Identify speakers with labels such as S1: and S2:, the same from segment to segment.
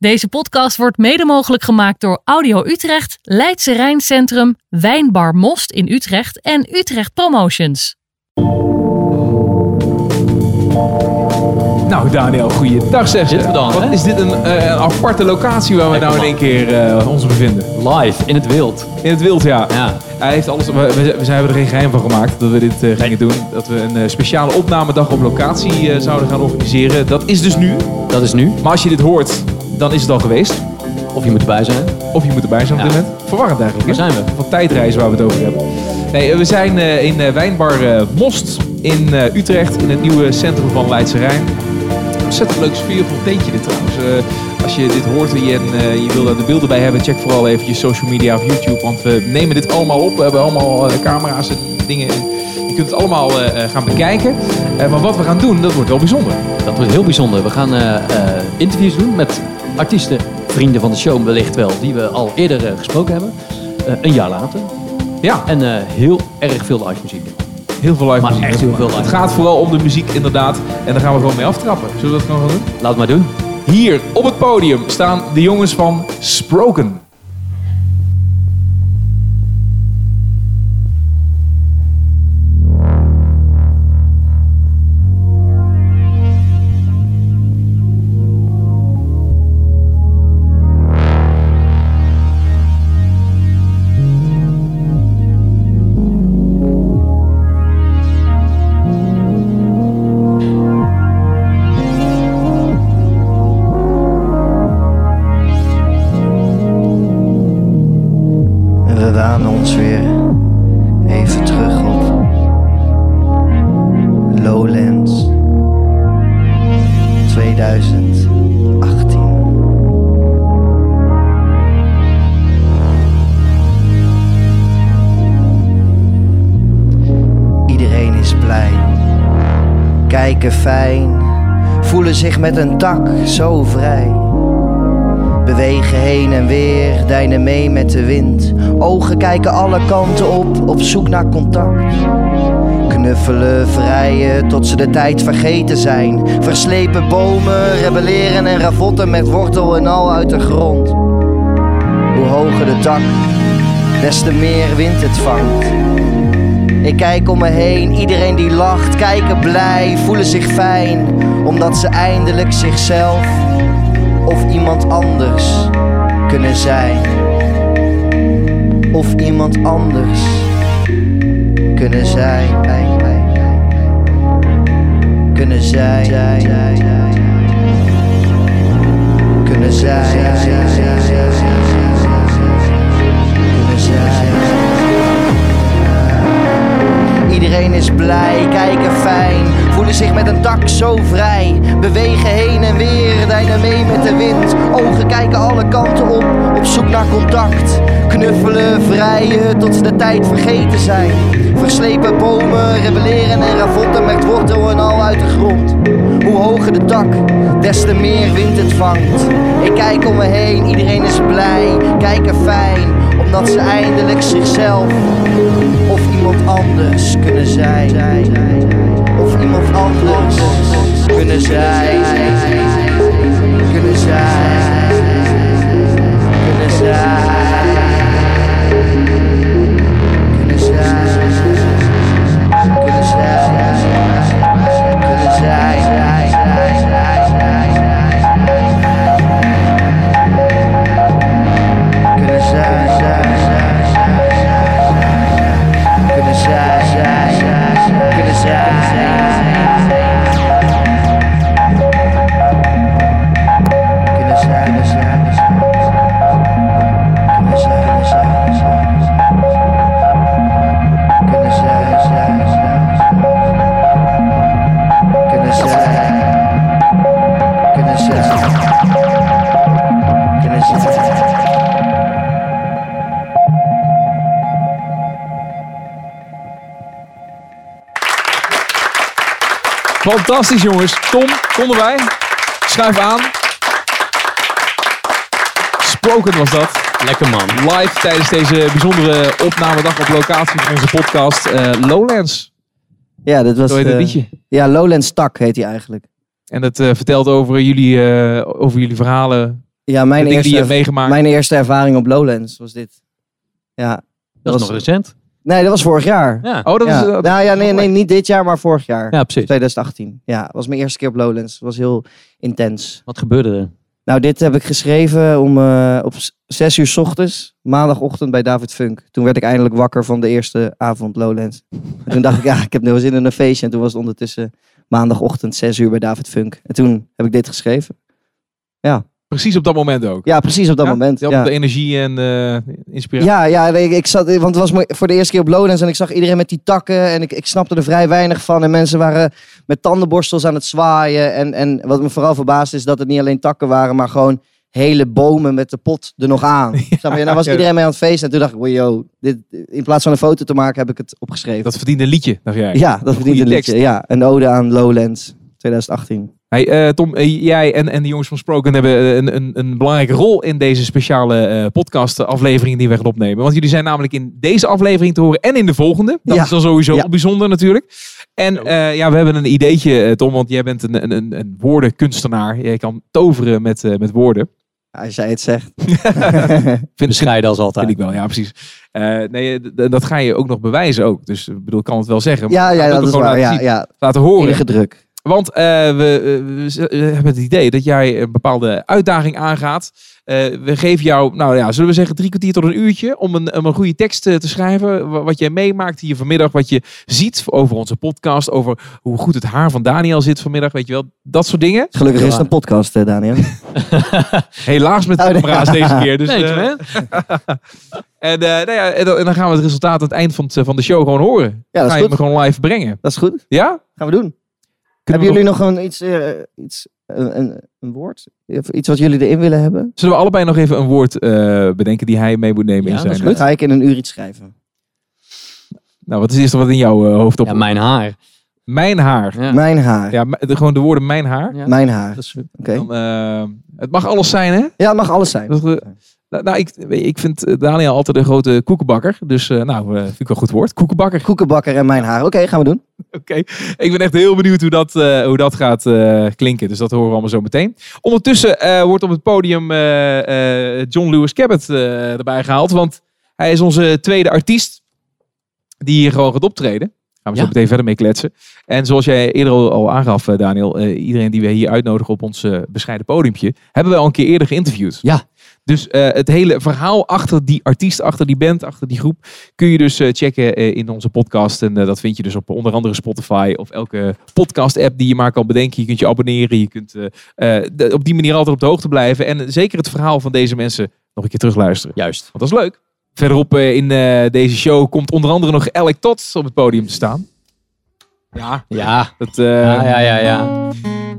S1: Deze podcast wordt mede mogelijk gemaakt door Audio Utrecht, Leidse Rijncentrum, Wijnbar Most in Utrecht en Utrecht Promotions.
S2: Nou, Daniel, goeiedag zeg.
S3: Zitten we dan,
S2: Wat
S3: hè?
S2: is dit een, eh, een aparte locatie waar we
S3: Lekker,
S2: nou in één keer eh, ons bevinden?
S3: Live, in het wild.
S2: In het wild, ja.
S3: Ja.
S2: Hij heeft alles, we, we, we hebben er geen geheim van gemaakt dat we dit eh, gingen doen. Dat we een eh, speciale opnamedag op locatie eh, zouden gaan organiseren. Dat is dus nu.
S3: Dat is nu.
S2: Maar als je dit hoort, dan is het al geweest.
S3: Of je moet erbij zijn.
S2: Of je moet erbij zijn op
S3: Ja.
S2: dit moment. Verwarrend eigenlijk.
S3: Waar zijn we?
S2: Van tijdreizen waar we het over hebben. Nee, we zijn eh, in eh, wijnbar eh, Most in Utrecht. In het nieuwe centrum van Leidse Rijn. Ontzettend leuk sfeervol tentje dit trouwens. Als je dit hoort en je, je wil daar de beelden bij hebben, check vooral even je social media of YouTube. Want we nemen dit allemaal op. We hebben allemaal camera's en dingen. Je kunt het allemaal gaan bekijken. Maar wat we gaan doen, dat wordt wel bijzonder.
S3: Dat wordt heel bijzonder. We gaan interviews doen met artiesten, vrienden van de show wellicht wel, die we al eerder eh, gesproken hebben. Eh, een jaar later.
S2: Ja,
S3: En eh, heel erg veel live muziek.
S2: heel veel live
S3: Maar
S2: muziek.
S3: echt heel veel live.
S2: Het gaat vooral om de muziek inderdaad. En daar gaan we gewoon mee aftrappen. Zullen we dat gewoon gaan doen?
S3: Laat het maar doen.
S2: Hier op het podium staan de jongens van Sproken.
S4: Ons weer even terug op Lowlands 2018. Iedereen is blij, kijken fijn, voelen zich met een tak zo vrij. Bewegen heen en weer, deinen mee met de wind. Ogen kijken alle kanten op, op zoek naar contact. Knuffelen, vrijen, tot ze de tijd vergeten zijn. Verslepen bomen, rebelleren en ravotten met wortel en al uit de grond. Hoe hoger de tak, des te meer wind het vangt. Ik kijk om me heen, iedereen die lacht, kijken blij, voelen zich fijn. Omdat ze eindelijk zichzelf of iemand anders kunnen zijn. Of iemand anders kunnen zijn. Kunnen zijn. Kunnen zijn. Kunnen Iedereen is blij, kijken fijn, voelen zich met een dak zo vrij. Bewegen heen en weer, deinen mee met de wind. Ogen kijken alle kanten op, op zoek naar contact. Knuffelen, vrijen, tot ze de tijd vergeten zijn. Verslepen bomen, rebelleren en ravotten met wortel en al uit de grond. Hoe hoger de tak, des te meer wind het vangt. Ik kijk om me heen, iedereen is blij, kijken fijn, omdat ze eindelijk zichzelf of iemand anders kunnen zijn. Of iemand anders kunnen zijn. Kunnen zijn. Kunnen zijn.
S2: Fantastisch jongens. Tom, kom erbij. Schuif aan. Sproken was dat.
S3: Lekker man.
S2: Live tijdens deze bijzondere opnamedag op locatie van onze podcast eh, Lowlands.
S4: Ja, dat was.
S2: Zo heet het
S4: eh,
S2: liedje.
S4: Ja, Lowlands Tak heet hij eigenlijk.
S2: En het eh, vertelt over jullie, eh, over jullie verhalen
S4: Ja, mijn
S2: die je
S4: eerste,
S2: hebt meegemaakt.
S4: mijn eerste ervaring op Lowlands was dit. Ja.
S3: Dat is
S4: was-
S3: nog recent.
S4: Nee, dat was vorig jaar.
S3: Ja,
S2: Oh, dat
S4: ja.
S2: is... eh,
S4: nou ja, nee, nee, niet dit jaar, maar vorig jaar.
S3: ja precies.
S4: 2018. Ja, dat was mijn eerste keer op Lowlands. Het was heel intens.
S3: Wat gebeurde er?
S4: Nou, dit heb ik geschreven om, eh, op zes uur 's ochtends, maandagochtend bij David Funk. Toen werd ik eindelijk wakker van de eerste avond Lowlands. En toen dacht ik, ja, ik heb nu wel zin in een feestje. En toen was het ondertussen maandagochtend zes uur bij David Funk. En toen heb ik dit geschreven.
S2: Precies op dat moment ook.
S4: Ja, precies op dat
S2: Ja?
S4: moment. Ja.
S2: de energie en eh inspiratie.
S4: Ja, ja ik, ik zat, want het was voor de eerste keer op Lowlands en ik zag iedereen met die takken en ik, ik snapte er vrij weinig van. En mensen waren met tandenborstels aan het zwaaien. En, en wat me vooral verbaasde is dat het niet alleen takken waren, maar gewoon hele bomen met de pot er nog aan. Snap je? En daar was
S2: ja.
S4: iedereen mee aan het feesten. En toen dacht ik, wow, yo, dit, in plaats van een foto te maken heb ik het opgeschreven.
S2: Dat verdient een liedje, dacht jij.
S4: ja, dat verdient een liedje. Ja, een ode aan Lowlands 2018.
S2: Hey, eh, Tom, eh, jij en, en de jongens van Spoken hebben eh, een, een, een belangrijke rol in deze speciale eh podcast aflevering die we gaan opnemen. Want jullie zijn namelijk in deze aflevering te horen en in de volgende. Dat
S4: Ja.
S2: is dan sowieso
S4: Ja.
S2: bijzonder natuurlijk. En eh, ja, we hebben een ideetje, Tom, want jij bent een, een, een, een woordenkunstenaar. Jij kan toveren met, eh, met woorden.
S4: Als jij het zegt.
S2: Vind,
S3: Bescheiden als altijd.
S2: vind ik wel, ja precies. Eh, nee, dat ga je ook nog bewijzen ook. Dus ik bedoel, ik kan het wel zeggen. maar
S4: ja, ja, dat is waar.
S2: laten
S4: Ja, ja.
S2: Laten horen.
S4: Enige druk.
S2: Want eh, we, eh, we we hebben het idee dat jij een bepaalde uitdaging aangaat. Eh, we geven jou, nou ja, zullen we zeggen drie kwartier tot een uurtje om een, om een goede tekst te schrijven. Wa- Wat jij meemaakt hier vanmiddag, wat je ziet over onze podcast, over hoe goed het haar van Daniel zit vanmiddag, weet je wel. Dat soort dingen.
S4: Gelukkig is het een podcast, hè, Daniel.
S2: Helaas met
S4: Oh, nee.
S2: camera's deze keer. Dus,
S3: Nee, hè?
S2: en, eh, nou ja, en, dan, en dan gaan we het resultaat aan het eind van, het, van de show gewoon horen.
S4: Ja, dat
S2: Ga
S4: is
S2: je
S4: goed.
S2: me gewoon live brengen.
S4: Dat is goed.
S2: Ja?
S4: Gaan we doen.
S2: Kunnen
S4: Hebben jullie nog een, iets, eh, iets een, een, een woord? Of iets wat jullie erin willen hebben?
S2: Zullen we allebei nog even een woord eh, bedenken die hij mee moet nemen
S3: Ja,
S2: in
S3: dat
S2: zijn...
S3: is
S4: Dan ga ik in een uur iets schrijven.
S2: Nou, wat is het eerste wat in jouw eh, hoofd op?
S3: Ja, mijn haar.
S2: Mijn haar.
S3: Ja.
S4: Mijn haar.
S2: Ja, de, gewoon de woorden mijn haar.
S3: Ja.
S4: Mijn haar.
S3: Dat is-
S4: Oké.
S2: Dan, eh, het mag alles zijn, hè?
S4: Ja, het mag alles zijn.
S2: Dat, eh, nou, nou, ik, ik vind eh, Daniel altijd een grote koekenbakker. Dus eh, nou, eh, vind ik wel een goed woord. Koekenbakker.
S4: Koekenbakker en mijn haar. Oké, gaan we doen.
S2: Oké. Ik ben echt heel benieuwd hoe dat, hoe dat gaat klinken. Dus dat horen we allemaal zo meteen. Ondertussen wordt op het podium John Lewis Cabot erbij gehaald. Want hij is onze tweede artiest die hier gewoon gaat optreden. Gaan we
S3: Ja.
S2: zo meteen verder mee kletsen. En zoals jij eerder al, aangaf, Daniel, iedereen die we hier uitnodigen op ons bescheiden podiumpje, hebben we al een keer eerder geïnterviewd.
S3: Ja.
S2: Dus eh, het hele verhaal achter die artiest, achter die band, achter die groep, kun je dus eh, checken eh, in onze podcast. En eh, dat vind je dus op onder andere Spotify of elke podcast-app die je maar kan bedenken. Je kunt je abonneren, je kunt eh, eh, de- op die manier altijd op de hoogte blijven. En zeker het verhaal van deze mensen nog een keer terugluisteren.
S3: Juist.
S2: Want dat is leuk. Verderop eh, in eh, deze show komt onder andere nog Alec Tots op het podium te staan. Ja,
S3: Ja.
S2: dat, eh,
S3: Ja, ja, ja, ja.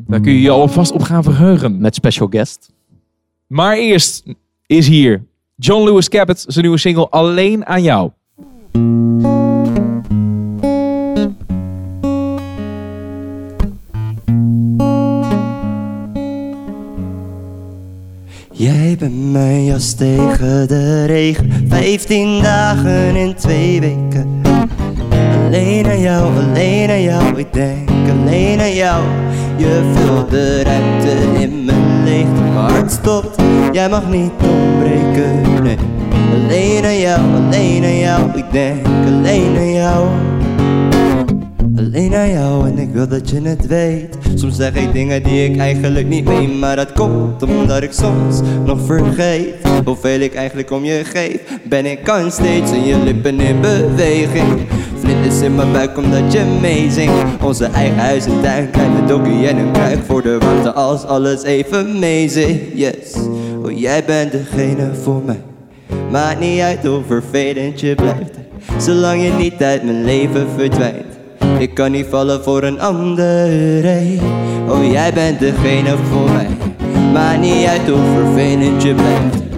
S2: daar kun je je alvast op gaan verheugen.
S3: Met special guest.
S2: Maar eerst is hier John Lewis Cabot, zijn nieuwe single Alleen aan jou.
S5: Jij bent mijn jas tegen de regen, 15 dagen in twee weken. Alleen aan jou, alleen aan jou, ik denk alleen aan jou. Je vult de ruimte in leegte, mijn hart stopt. Jij mag niet ontbreken, nee. Alleen aan jou, alleen aan jou, ik denk alleen aan jou. Alleen aan jou en ik wil dat je het weet Soms zeg ik dingen die ik eigenlijk niet meen Maar dat komt omdat ik soms nog vergeet Hoeveel ik eigenlijk om je geef Ben ik kan steeds en je lippen in beweging Vlinders in mijn buik omdat je meezingt Onze eigen huis en tuin, kleine dokkie en een kruik Voor de warmte als alles even zit Yes, oh jij bent degene voor mij Maakt niet uit hoe vervelend je blijft Zolang je niet uit mijn leven verdwijnt ik kan niet vallen voor een ander, hey. Oh, jij bent degene voor mij. Maakt niet uit hoe vervelend je blijft.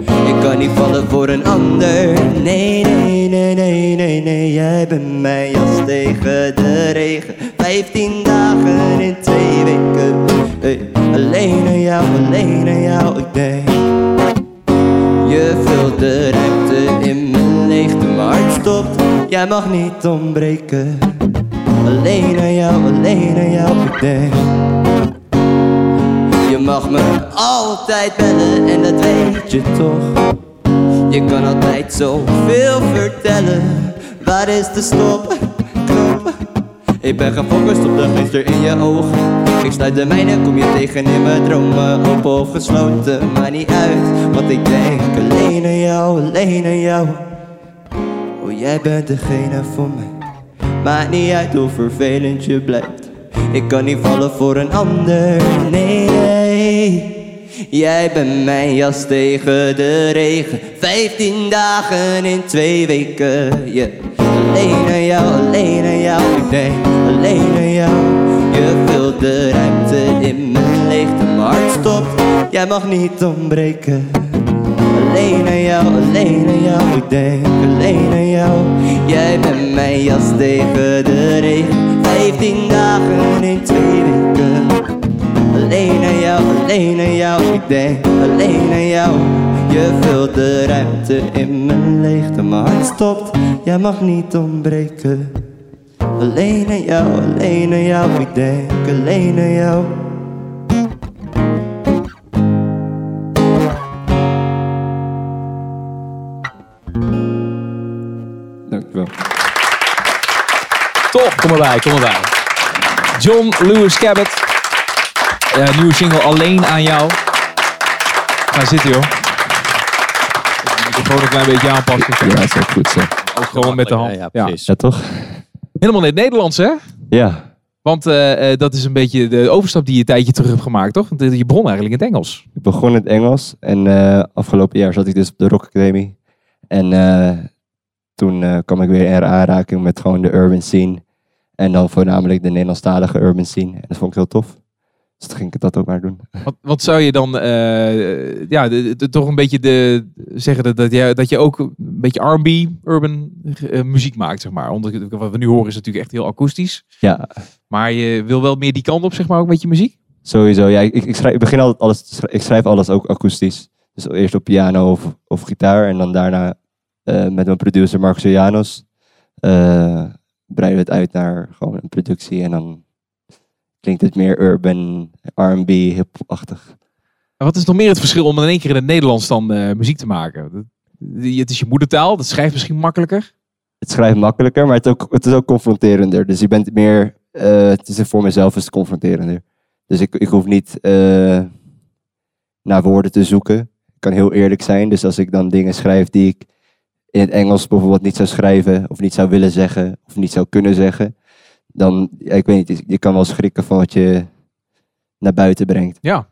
S5: Kan niet vallen voor een ander. Nee, nee, nee, nee, nee, nee. Jij bent mijn jas tegen de regen. Vijftien dagen in twee weken. Hey. Alleen aan jou, alleen aan jou, ik denk. Je vult de ruimte in mijn leegte, mijn hart stopt. Jij mag niet ontbreken. Alleen aan jou, alleen aan jou, ik denk. Je mag me altijd bellen en dat weet je toch. Je kan altijd zoveel vertellen. Waar is de stop? Ik ben gefocust op de glinster in je ogen. Ik sluit de mijne, kom je tegen in mijn dromen. Open of gesloten, maar niet uit. Want ik denk alleen aan jou, alleen aan jou. Oh, jij bent degene voor mij. Maakt niet uit hoe vervelend je blijft. Ik kan niet vallen voor een ander, nee, Jij bent mijn jas tegen de regen. Vijftien dagen in twee weken. Yeah. Alleen aan jou, alleen aan jou. Ik denk alleen aan jou. Je vult de ruimte in mijn leegte. Mijn hart stopt, jij mag niet ontbreken. Alleen aan jou, alleen aan jou. Ik denk alleen aan jou. Jij bent mijn jas tegen de regen. Vijftien dagen in twee weken. Alleen aan jou, alleen aan jou, ik denk alleen aan jou. Je vult de ruimte in mijn leegte, mijn hart stopt, jij mag niet ontbreken. Alleen aan jou, alleen aan jou, ik denk alleen aan jou. Dankjewel.
S2: Toch,
S3: Kom erbij, kom erbij.
S2: John Lewis Cabot. Eh, nieuwe single Alleen aan jou. Ga zitten joh. Ik moet gewoon een klein beetje aanpassen.
S5: Ja, is ook goed zo.
S2: Ook gewoon met de hand.
S3: Ja, ja,
S2: Ja.
S3: precies.
S5: Ja, toch?
S2: Helemaal in het Nederlands hè?
S5: Ja.
S2: Want eh, eh, dat is een beetje de overstap die je een tijdje terug hebt gemaakt, toch? Want eh, je begon eigenlijk in het Engels.
S5: Ik begon in het Engels en eh, afgelopen jaar zat ik dus op de Rock Academy. En eh, toen eh, kwam ik weer in aanraking met gewoon de urban scene. En dan voornamelijk de Nederlandstalige urban scene. En dat vond ik heel tof. Dus toen ging ik dat ook maar doen.
S2: Wat, wat zou je dan, eh, ja, de, de- toch een beetje de, zeggen dat, dat, je, dat je ook een beetje R&B, urban eh, muziek maakt, zeg maar. Omdat, wat we nu horen is natuurlijk echt heel akoestisch.
S5: Ja,
S2: Maar je wil wel meer die kant op, zeg maar, ook met je muziek?
S5: sowieso. Ja, ik, ik, schrijf, ik begin altijd alles, ik schrijf alles ook akoestisch. Dus eerst op piano of, of gitaar. En dan daarna eh, met mijn producer Marcus Janos breiden we het uit naar gewoon een productie. En dan klinkt het meer urban, R&B, hip-achtig.
S2: Wat is nog meer het verschil om in één keer in het Nederlands dan eh, muziek te maken? Het is je moedertaal, dat schrijft misschien makkelijker.
S5: Het schrijft makkelijker, maar het, ook, het is ook confronterender. Dus je bent meer, eh, het is voor mezelf is het confronterender. Dus ik, ik hoef niet eh, naar woorden te zoeken. Ik kan heel eerlijk zijn. Dus als ik dan dingen schrijf die ik in het Engels bijvoorbeeld niet zou schrijven, of niet zou willen zeggen, of niet zou kunnen zeggen, dan, ja, ik weet niet, je kan wel schrikken van wat je naar buiten brengt.
S2: Ja.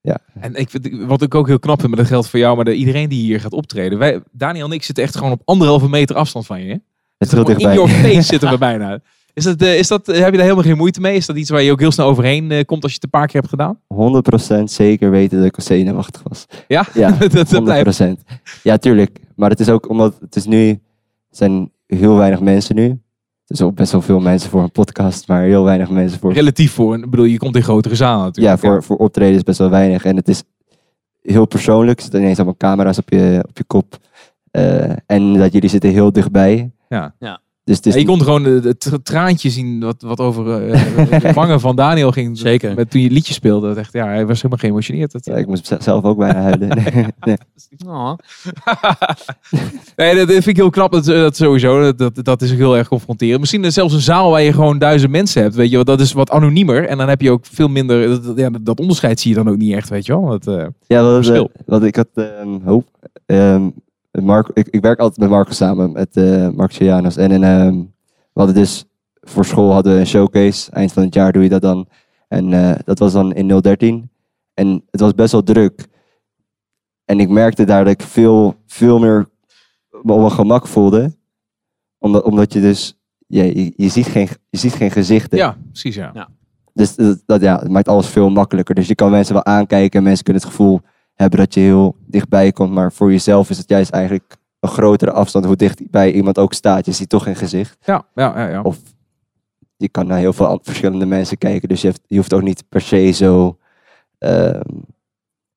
S5: Ja.
S2: En ik, vind- wat ik ook heel knap vind, maar dat geldt voor jou, maar de, iedereen die hier gaat optreden. Wij, Daniel en ik zitten echt gewoon op anderhalve meter afstand van je. hè?
S5: Het is heel
S2: Gewoon
S5: dichtbij.
S2: In your face zitten we bijna. Is dat, eh, is dat, heb je daar helemaal geen moeite mee? Is dat iets waar je ook heel snel overheen eh, komt als je het een paar keer hebt gedaan?
S5: 100% zeker weten dat ik zenuwachtig was.
S2: Ja?
S5: Ja,
S2: dat, dat blijft.
S5: 100%. Ja, tuurlijk. Maar het is ook omdat het is nu, er zijn heel weinig mensen nu. Er zijn ook best wel veel mensen voor een podcast, maar heel weinig mensen voor.
S2: relatief voor. Ik bedoel, je komt in grotere zalen
S5: Ja,
S2: natuurlijk.
S5: voor, voor optreden is best wel weinig. En het is heel persoonlijk. Er zitten ineens allemaal camera's op je, op je kop. Eh, en dat jullie zitten heel dichtbij.
S2: Ja.
S3: Ja.
S5: Dus het is
S2: Ja, je kon gewoon het tra- traantje zien wat, wat over eh, de wangen van Daniel ging.
S3: Zeker.
S2: Met, toen je liedje speelde. Dat echt, ja, hij was helemaal geëmotioneerd. Dat,
S5: ja, ik moest zelf ook bijna huilen. Nee, nee.
S3: Oh.
S2: nee, dat vind ik heel knap. Dat, dat sowieso. Dat, dat, dat is ook heel erg confronterend. Misschien zelfs een zaal waar je gewoon duizend mensen hebt. Weet je, dat is wat anoniemer. En dan heb je ook veel minder. Dat, dat- ja, dat onderscheid zie je dan ook niet echt. Weet je wel. Dat, eh,
S5: Ja, wat,
S2: Verschil.
S5: wat ik had ehm, hoop. ehm, Mark, ik, ik werk altijd met Marcus samen, met eh Marcus Janus. En ehm, we hadden dus voor school hadden we een showcase. Eind van het jaar doe je dat dan. En eh, dat was dan in 013. En het was best wel druk. En ik merkte daar dat ik veel, veel meer me op mijn gemak voelde. Omdat, omdat je dus, ja, je, je, ziet geen, je ziet geen gezichten.
S2: ja, precies. Ja.
S5: Dus dat, dat, ja, het maakt alles veel makkelijker. Dus je kan mensen wel aankijken en mensen kunnen het gevoel hebben dat je heel dichtbij komt. Maar voor jezelf is het juist eigenlijk een grotere afstand hoe dichtbij iemand ook staat. Je ziet toch geen gezicht.
S2: Ja, ja, ja, ja.
S5: Of je kan naar heel veel verschillende mensen kijken. Dus je, hebt- je hoeft ook niet per se zo ehm,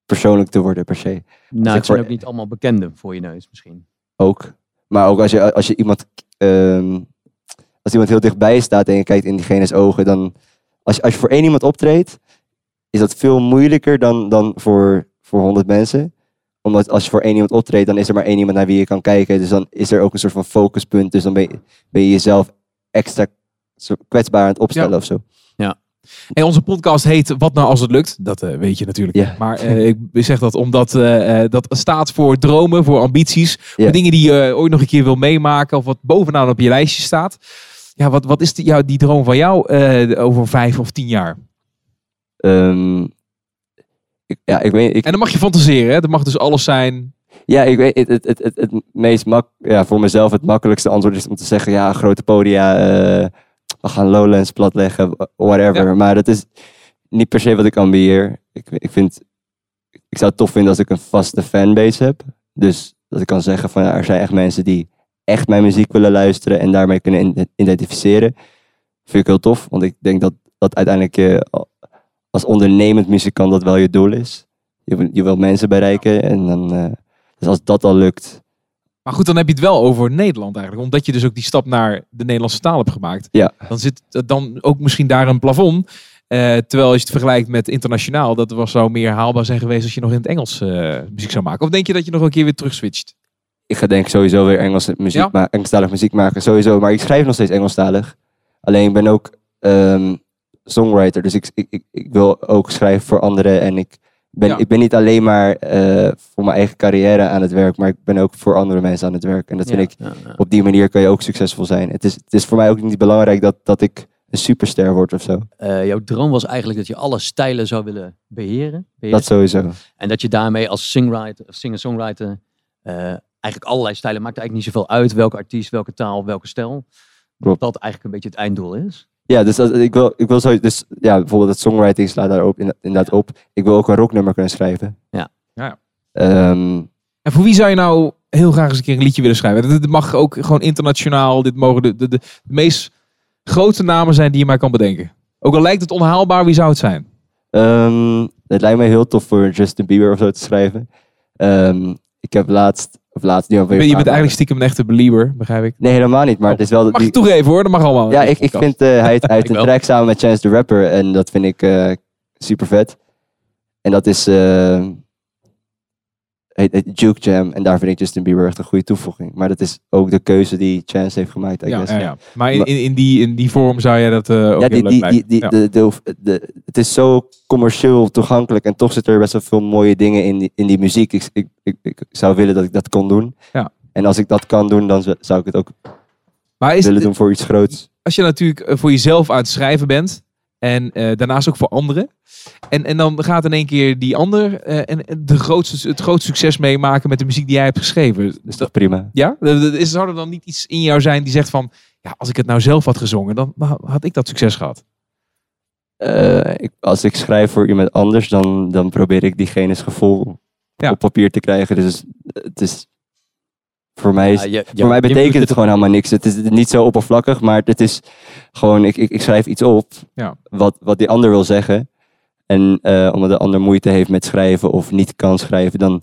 S5: persoonlijk te worden per se.
S3: Nou, het zijn
S5: voor-
S3: ook niet allemaal bekenden voor je neus misschien.
S5: Ook. Maar ook als je, als je iemand, ehm, als iemand heel dichtbij staat en je kijkt in diegene's ogen, dan als je, als je voor één iemand optreedt, is dat veel moeilijker dan, dan voor, voor 100 mensen. Omdat als je voor één iemand optreedt, dan is er maar één iemand naar wie je kan kijken. Dus dan is er ook een soort van focuspunt. Dus dan ben je, ben je jezelf extra kwetsbaar aan het opstellen
S2: Ja.
S5: of zo.
S2: En onze podcast heet Wat nou als het lukt? Dat eh, weet je natuurlijk.
S5: Ja.
S2: Maar eh, ik zeg dat omdat eh, dat staat voor dromen, voor ambities.
S5: Ja.
S2: Voor dingen die je ooit nog een keer wil meemaken. Of wat bovenaan op je lijstje staat. Ja, wat, wat is die, jou, die droom van jou over vijf of tien jaar?
S5: Ehm, ik, ja, ik weet, ik,
S2: En dan mag je fantaseren. Hè? Dat mag dus alles zijn.
S5: Ja, ik weet, het, het, het, het, het meest mak, ja, voor mezelf het makkelijkste antwoord is om te zeggen, ja, grote podia, eh, we gaan Lowlands platleggen, whatever.
S2: Ja.
S5: Maar dat is niet per se wat ik ambieer. Ik, ik vind, ik zou het tof vinden als ik een vaste fanbase heb. Dus dat ik kan zeggen van, ja, er zijn echt mensen die echt mijn muziek willen luisteren en daarmee kunnen identificeren. Vind ik heel tof, want ik denk dat dat uiteindelijk je als ondernemend muzikant dat wel je doel is. Je, je wil mensen bereiken en dan... eh, dus als dat al lukt,
S2: Maar goed, dan heb je het wel over Nederland eigenlijk. Omdat je dus ook die stap naar de Nederlandse taal hebt gemaakt.
S5: Ja.
S2: Dan zit dan ook misschien daar een plafond. Eh, terwijl als je het vergelijkt met internationaal, dat was, zou meer haalbaar zijn geweest als je nog in het Engels eh, muziek zou maken. Of denk je dat je nog een keer weer terug switcht?
S5: ik ga denk ik sowieso weer Engelse muziek
S2: Ja?
S5: Engelstalig muziek maken, sowieso. Maar ik schrijf nog steeds Engelstalig. Alleen ik ben ook ehm, songwriter, dus ik, ik, ik, ik wil ook schrijven voor anderen. En ik ben,
S2: Ja.
S5: ik ben niet alleen maar eh, voor mijn eigen carrière aan het werk, maar ik ben ook voor andere mensen aan het werk. En dat vind ik,
S3: Ja,
S5: op die manier kan je ook succesvol zijn. Het is, het is voor mij ook niet belangrijk dat, dat ik een superster word of zo.
S3: Eh, jouw droom was eigenlijk dat je alle stijlen zou willen beheren.
S5: Dat sowieso.
S3: En dat je daarmee als singer-songwriter eh, eigenlijk allerlei stijlen maakt eigenlijk niet zoveel uit welke artiest, welke taal, welke stijl.
S5: Klopt.
S3: Dat eigenlijk een beetje het einddoel is.
S5: Ja, dus ik, wil, ik wil zo, dus ja, bijvoorbeeld het songwriting slaat daarop in- inderdaad op. Ik wil ook een rocknummer kunnen schrijven.
S3: Ja.
S2: Ja.
S5: Ehm,
S2: En voor wie zou je nou heel graag eens een keer een liedje willen schrijven? Dit mag ook gewoon internationaal. Dit mogen de, de, de, de meest grote namen zijn die je maar kan bedenken. Ook al lijkt het onhaalbaar, wie zou het zijn?
S5: ehm, het lijkt me heel tof voor Justin Bieber of zo te schrijven. Ehm, ik heb laatst, of laatst niet
S2: Je bent, je bent eigenlijk stiekem een echte believer, begrijp ik.
S5: Nee, helemaal niet, maar het is wel... dat
S2: Mag je
S5: die-
S2: toegeven hoor, dat mag allemaal.
S5: ja, ik, ik vind, eh, hij, heeft- hij heeft
S3: Ik
S5: een track samen met Chance the Rapper en dat vind ik eh, super vet. En dat is... heet, heet Juke Jam en daar vind ik Justin Bieber echt een goede toevoeging. Maar dat is ook de keuze die Chance heeft gemaakt, I
S2: Ja,
S5: guess.
S2: ja, ja. Maar in, in, die, in die vorm zou jij dat eh ook
S5: ja,
S2: heel
S5: die,
S2: leuk
S5: die,
S2: Ja.
S5: de, de, de, het is zo commercieel toegankelijk en toch zitten er best wel veel mooie dingen in die, in die muziek. Ik, ik, ik, ik zou willen dat ik dat kon doen.
S2: Ja.
S5: En als ik dat kan doen, dan zou ik het ook
S2: Maar is,
S5: willen doen voor iets groots.
S2: als je natuurlijk eh, voor jezelf aan het schrijven bent en eh, daarnaast ook voor anderen. En, en dan gaat in één keer die ander eh, en, de grootste, het grootste succes meemaken met de muziek die jij hebt geschreven.
S5: Dat is toch prima?
S2: Ja? Is, zou er dan niet iets in jou zijn die zegt van, ja, als ik het nou zelf had gezongen, dan had ik dat succes gehad.
S5: Eh, ik, als ik schrijf voor iemand anders, dan, dan probeer ik diegene's gevoel
S2: Ja.
S5: op papier te krijgen. Dus het is... Voor mij, is,
S3: Ja, je- je-
S5: voor mij betekent het gewoon helemaal niks. Het is niet zo oppervlakkig, maar het is gewoon... Ik, ik, ik schrijf iets op
S2: Ja.
S5: wat, wat die ander wil zeggen. En eh, omdat de ander moeite heeft met schrijven of niet kan schrijven, dan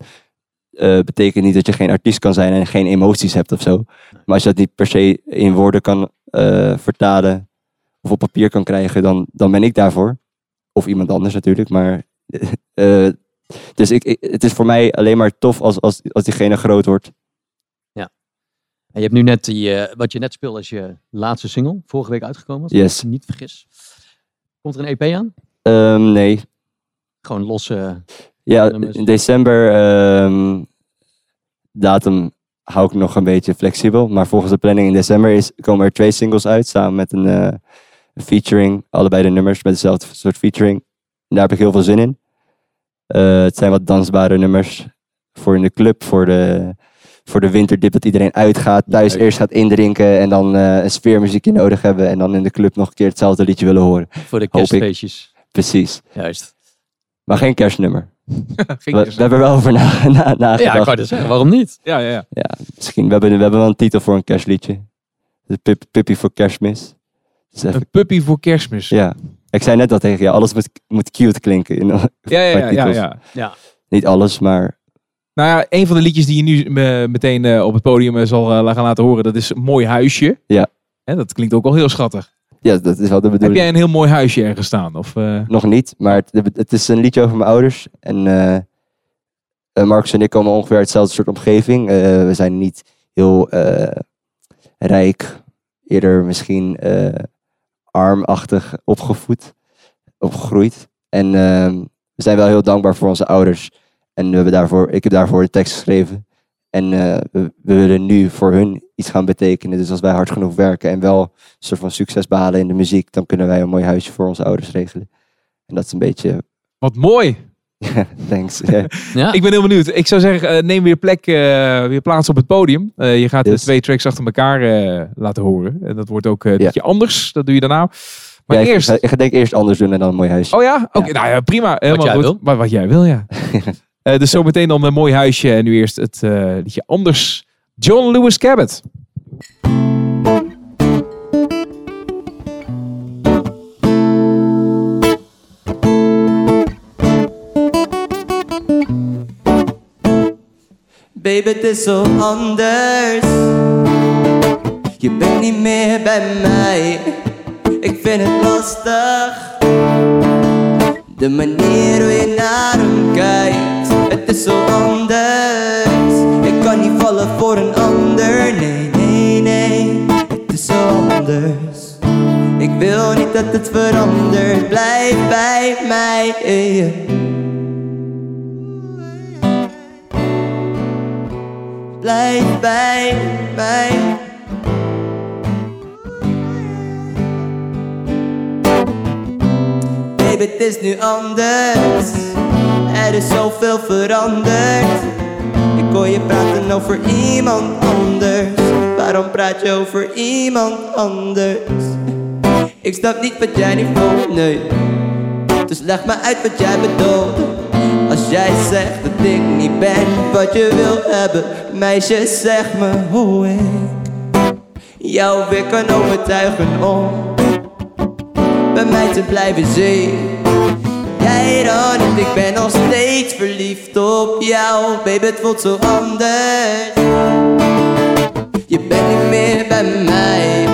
S5: eh, betekent niet dat je geen artiest kan zijn en geen emoties hebt of zo. Maar als je dat niet per se in woorden kan eh, vertalen of op papier kan krijgen, dan, dan ben ik daarvoor. Of iemand anders natuurlijk, maar... eh, dus ik, ik- het is voor mij alleen maar tof als, als, als diegene groot wordt.
S3: En je hebt nu net die, eh, wat je net speelde is je laatste single, vorige week uitgekomen. Als
S5: Yes.
S3: niet vergis. Komt er een EP aan?
S5: Ehm, nee,
S3: Gewoon losse.
S5: Ja,
S3: nummers.
S5: in december ehm, datum hou ik nog een beetje flexibel. Maar volgens de planning in december is, komen er twee singles uit samen met een eh, featuring. Allebei de nummers met dezelfde soort featuring. Daar heb ik heel veel zin in. Eh, het zijn wat dansbare nummers voor in de club, voor de, voor de winterdip dat iedereen uitgaat. Thuis eerst gaat indrinken en dan eh, een sfeermuziekje nodig hebben. En dan in de club nog een keer hetzelfde liedje willen horen.
S3: Voor de kerstfeestjes.
S5: Precies.
S3: Juist.
S5: Maar geen kerstnummer. We, we hebben er wel over na, na, nagedacht.
S3: Ja, ik wou het zeggen. Waarom niet?
S2: ja, ja, ja.
S5: Ja, misschien. We hebben, we hebben wel een titel voor een kerstliedje. Pip, Pippy voor kerstmis. Dus even,
S2: Een puppy voor kerstmis.
S5: ja. Ik zei net al tegen je, alles moet, moet cute klinken. In,
S2: ja, ja, ja, ja, ja.
S5: niet alles, maar
S2: Nou ja, een van de liedjes die je nu eh, meteen eh, op het podium eh, zal gaan laten horen, dat is Mooi Huisje.
S5: Ja.
S2: Dat klinkt ook al heel schattig.
S5: ja, dat is wel de
S2: Heb
S5: bedoeling.
S2: jij een heel mooi huisje ergens staan? Of,
S5: Nog niet, maar het, het is een liedje over mijn ouders. En eh, Marcus en ik komen ongeveer uit dezelfde soort omgeving. We zijn niet heel rijk, eerder misschien armachtig opgevoed, opgegroeid. En ehm, we zijn wel heel dankbaar voor onze ouders. En we hebben daarvoor, ik heb daarvoor de tekst geschreven. En eh, we, we willen nu voor hun iets gaan betekenen. Dus als wij hard genoeg werken en wel een soort van succes behalen in de muziek, dan kunnen wij een mooi huisje voor onze ouders regelen. En dat is een beetje.
S2: wat mooi.
S5: Thanks. Ja.
S3: Ja.
S2: Ik ben heel benieuwd. Ik zou zeggen, eh, neem weer plek, eh, weer plaats op het podium. Eh, je gaat de twee tracks achter elkaar eh, laten horen. En dat wordt ook eh
S5: Ja.
S2: beetje anders. Dat doe je daarna. Maar
S5: Ja, ik-
S2: eerst...
S5: Ik, ga denk eerst anders doen en dan een mooi huisje.
S2: Oh ja? Oké, nou ja, prima. Helemaal
S3: jij
S2: goed.
S3: wil.
S2: Maar wat jij wil, ja. Eh, dus zometeen dan een mooi huisje. En nu eerst het eh, liedje anders. John Lewis Cabot.
S5: Baby, het is zo anders. Je bent niet meer bij mij. Ik vind het lastig. De manier hoe je naar hem kijkt. Het is zo anders. Ik kan niet vallen voor een ander. Nee, nee, nee. Het is zo anders. Ik wil niet dat het verandert. Blijf bij mij. Blijf bij mij. Baby, het is nu anders. Er is zoveel veranderd. Ik hoor je praten over iemand anders. Waarom praat je over iemand anders? Ik snap niet wat jij nu voelt, nee. Dus leg me uit wat jij bedoelt. Als jij zegt dat ik niet ben wat je wil hebben, meisje, zeg me hoe ik jou weer kan overtuigen om bij mij te blijven zien. Ik ben nog steeds verliefd op jou, baby, het voelt zo anders. Je bent niet meer bij mij,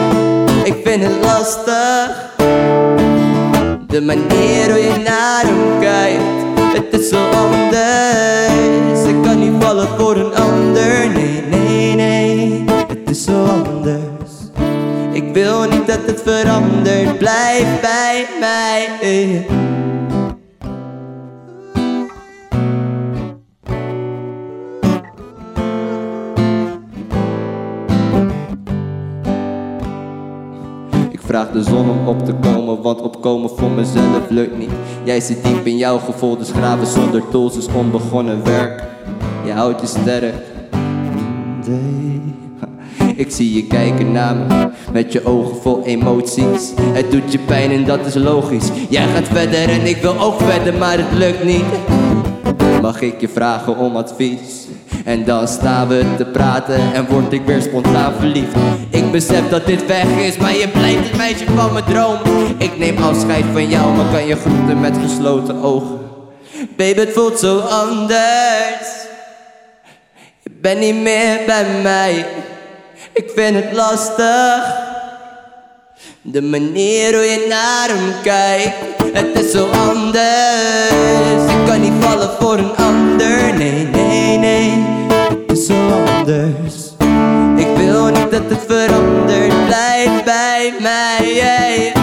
S5: ik vind het lastig. De manier hoe je naar hem kijkt, het is zo anders. Ik kan niet vallen voor een ander, nee, nee, nee. Het is zo anders. Ik wil niet dat het verandert, blijf bij mij. Vraag de zon om op te komen, want opkomen voor mezelf lukt niet. Jij zit diep in jouw gevoel, dus graven zonder tools is onbegonnen werk. Je houdt je sterk. Ik zie je kijken naar me, met je ogen vol emoties. Het doet je pijn en dat is logisch. Jij gaat verder en ik wil ook verder, maar het lukt niet. Mag ik je vragen om advies? En dan staan we te praten en word ik weer spontaan verliefd. Ik besef dat dit weg is, maar je blijft het meisje van mijn droom. Ik neem afscheid van jou, maar kan je groeten met gesloten ogen. Baby, het voelt zo anders. Je bent niet meer bij mij. Ik vind het lastig. De manier hoe je naar hem kijkt, het is zo anders. Ik kan niet vallen voor een ander, nee, nee. Het is zo anders. Ik wil niet dat het verandert, blijf bij mij. yeah.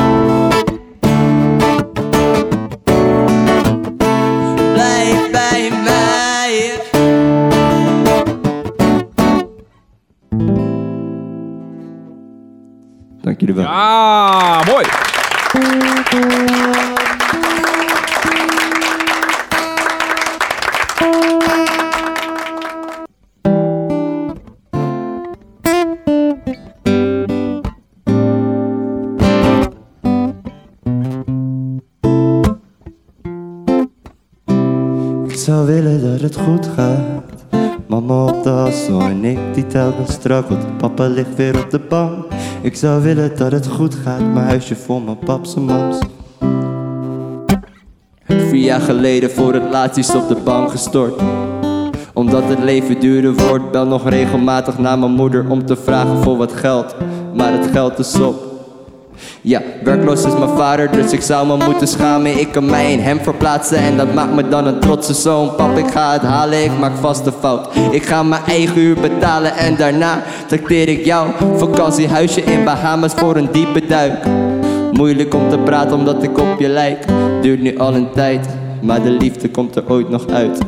S5: Blijf bij mij. Dank jullie wel.
S2: Ah, mooi.
S5: Zou willen dat het goed gaat. Mama op de hassel en ik die telkens. Want papa ligt weer op de bank. Ik zou willen dat het goed gaat. Mijn huisje vol mijn paps en mams. Vier jaar geleden voor het laatst op de bank gestort. Omdat het leven duurder wordt, bel nog regelmatig naar mijn moeder om te vragen voor wat geld. Maar het geld is op. Ja, werkloos is mijn vader, dus ik zou me moeten schamen. Ik kan mij in hem verplaatsen en dat maakt me dan een trotse zoon. Pap, ik ga het halen, ik maak vast de fout. Ik ga mijn eigen huur betalen en daarna trakteer ik jou. Vakantiehuisje in Bahamas voor een diepe duik. Moeilijk om te praten omdat ik op je lijk. Duurt nu al een tijd, maar de liefde komt er ooit nog uit.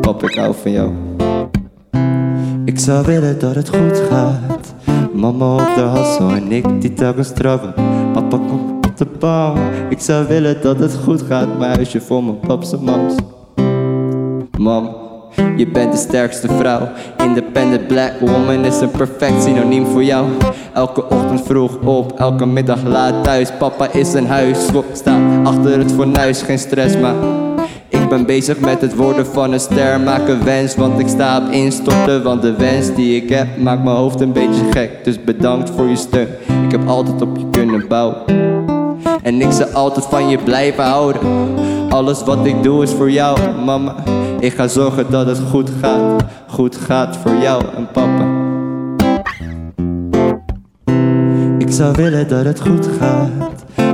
S5: Pap, ik hou van jou. Ik zou willen dat het goed gaat. Mama op de hassel en ik die telkens trappen. Papa komt op de bank. Ik zou willen dat het goed gaat. Mijn huisje voor mijn paps en mams. Mam, je bent de sterkste vrouw. Independent black woman is een perfect synoniem voor jou. Elke ochtend vroeg op, elke middag laat thuis. Papa is een huis, staat achter het fornuis. Geen stress, maar ben bezig met het worden van een ster. Maak een wens, want ik sta op instorten. Want de wens die ik heb maakt mijn hoofd een beetje gek. Dus bedankt voor je steun. Ik heb altijd op je kunnen bouwen. En ik zal altijd van je blijven houden. Alles wat ik doe is voor jou, mama. Ik ga zorgen dat het goed gaat. Goed gaat voor jou en papa. Ik zou willen dat het goed gaat.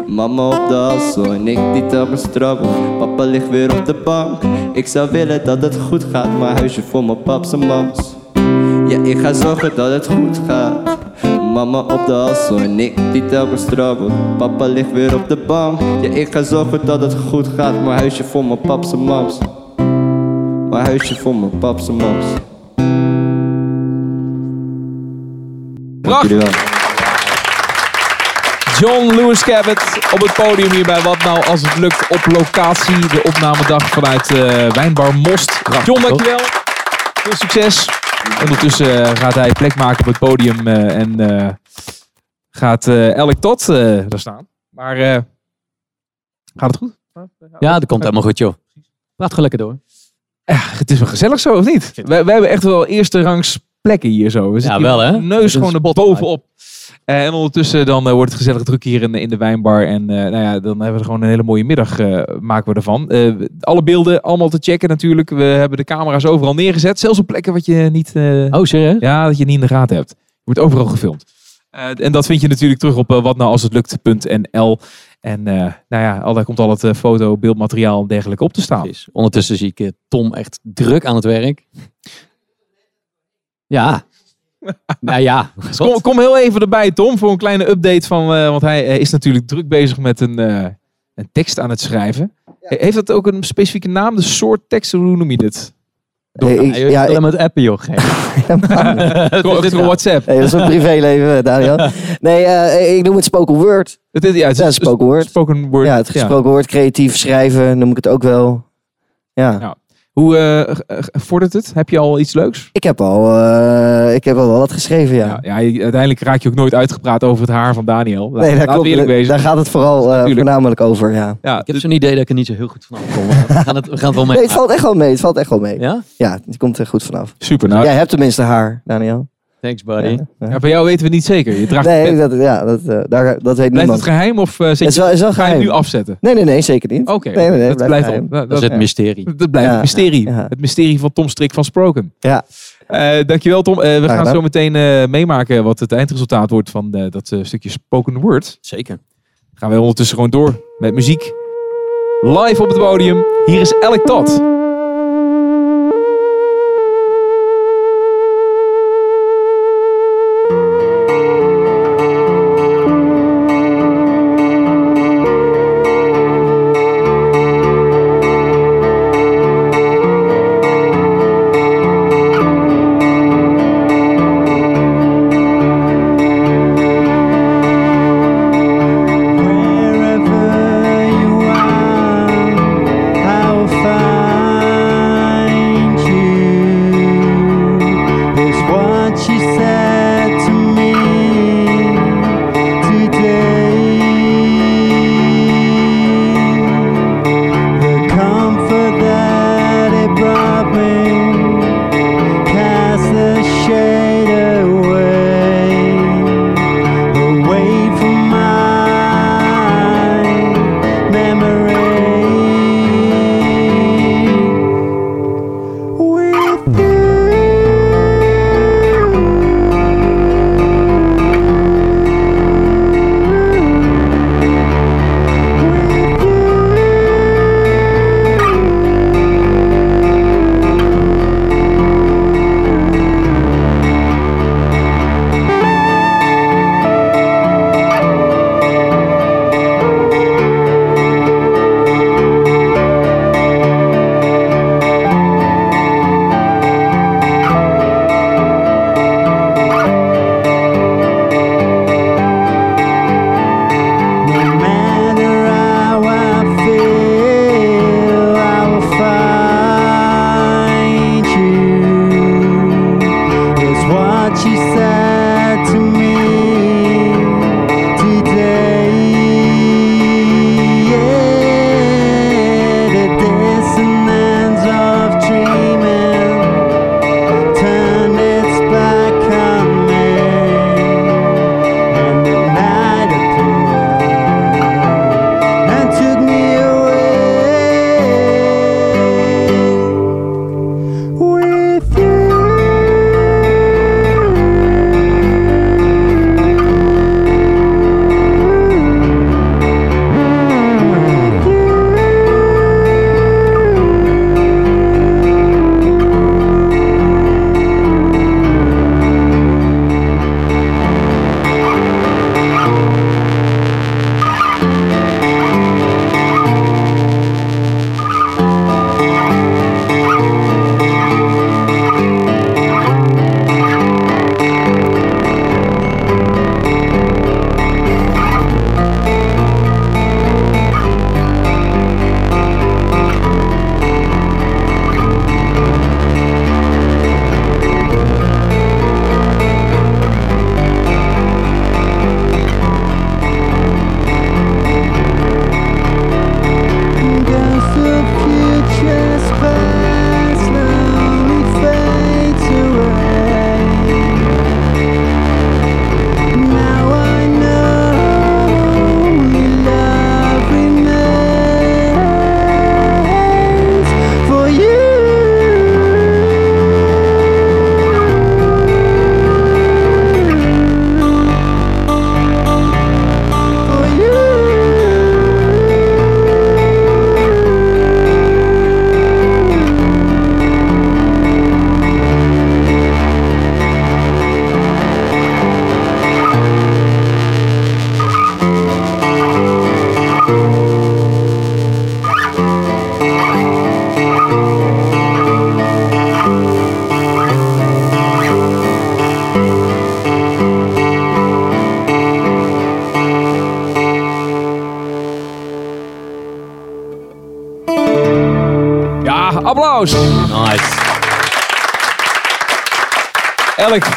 S5: Mama op de hassel en ik die telkens struggle. Papa ligt weer op de bank. Ik zou willen dat het goed gaat. Mijn huisje voor mijn paps en mams. Ja, ik ga zorgen dat het goed gaat. Mama op de hassel en ik die telkens struggle. Papa ligt weer op de bank. Ja, ik ga zorgen dat het goed gaat. Mijn huisje voor mijn paps en mams. Mijn huisje voor mijn paps en mams. Wel.
S2: John Lewis Cabot op het podium hier bij Wat Nou Als Het Lukt op locatie. De opnamedag vanuit eh, Wijnbar Most. John, dankjewel. Veel succes. Ondertussen eh, gaat hij plek maken op het podium eh, en gaat Elk Tot daar staan. Maar gaat het goed?
S3: Ja, dat komt helemaal goed, joh. Praat gewoon lekker door.
S2: Ja, het is wel gezellig zo, of niet? We, hebben echt wel eerste rangs plekken hier zo. We zitten
S3: wel, hè?
S2: Neus gewoon er
S3: spot
S2: bovenop. Eh, en ondertussen dan eh, wordt het gezellig druk hier in, in de wijnbar. En eh, nou ja, dan hebben we gewoon een hele mooie middag maken we ervan. Alle beelden allemaal te checken natuurlijk. We hebben de camera's overal neergezet. Zelfs op plekken wat je niet,
S3: Oh, serieus?
S2: ja, dat je niet in de gaten hebt. Je wordt overal gefilmd. En dat vind je natuurlijk terug op uh, watnoualshetlukt.nl. En eh, nou ja, al, daar komt al het foto, beeldmateriaal en dergelijke op te staan.
S3: Precies. Ondertussen zie ik Tom echt druk aan het werk. Ja. Nou ja.
S2: Kom, kom heel even erbij, Tom, voor een kleine update van. eh, want hij eh, is natuurlijk druk bezig met een, eh, een tekst aan het schrijven. He- Heeft dat ook een specifieke naam? De soort tekst, hoe noem je dit?
S6: Ik-
S3: Ja,
S6: ja,
S3: alleen met appen, joh. Dit-
S2: gewoon WhatsApp.
S6: Nee, dat is een privéleven, Daniel. Nee, eh, ik noem het spoken word.
S2: Het is, ja, het is
S6: Ja, spoken word.
S2: Spoken word.
S6: Ja, het gesproken woord, creatief schrijven, noem ik het ook wel. Ja.
S2: Hoe eh, g- vordert het? Heb je al iets leuks?
S6: Ik heb al, eh, ik heb al wel wat geschreven, ja.
S2: Ja, ja, uiteindelijk raak je ook nooit uitgepraat over het haar van Daniel.
S6: nee, daar, klopt, daar gaat het vooral eh, voornamelijk over, ja.
S2: Ja,
S3: Ik heb
S2: dus-
S3: zo'n idee dat ik er niet zo heel goed vanaf kom. maar We gaan het, we gaan het wel mee.
S6: Nee, het valt echt wel mee, het valt echt wel mee.
S3: Ja?
S6: Ja, het komt er goed vanaf.
S2: super. Nou,
S6: Jij hebt tenminste haar, Daniel.
S3: Thanks, buddy.
S6: Ja, ja.
S2: bij jou weten we niet zeker. Je draagt
S6: Nee, dat, ja, dat, eh, daar, dat weet
S2: Blijft het geheim of eh, zet
S6: Het is
S2: je,
S6: wel, is wel
S2: ga je het
S6: geheim.
S2: nu afzetten?
S6: Nee, nee, nee, zeker niet.
S2: Oké,
S6: Nee, nee, nee,
S2: dat
S6: blijft
S2: blijft
S6: geheim.
S2: op. Dat,
S3: is het mysterie.
S2: dat blijft
S6: Ja,
S2: het mysterie.
S6: ja.
S2: Het mysterie van Tom Strik van Sproken.
S6: Ja.
S2: Eh, dankjewel Tom. Eh, we gaan zo meteen eh, meemaken wat het eindresultaat wordt van eh, dat eh, stukje spoken word.
S3: Zeker.
S2: Gaan wij ondertussen gewoon door met muziek. Live op het podium. Hier is Elk Tot.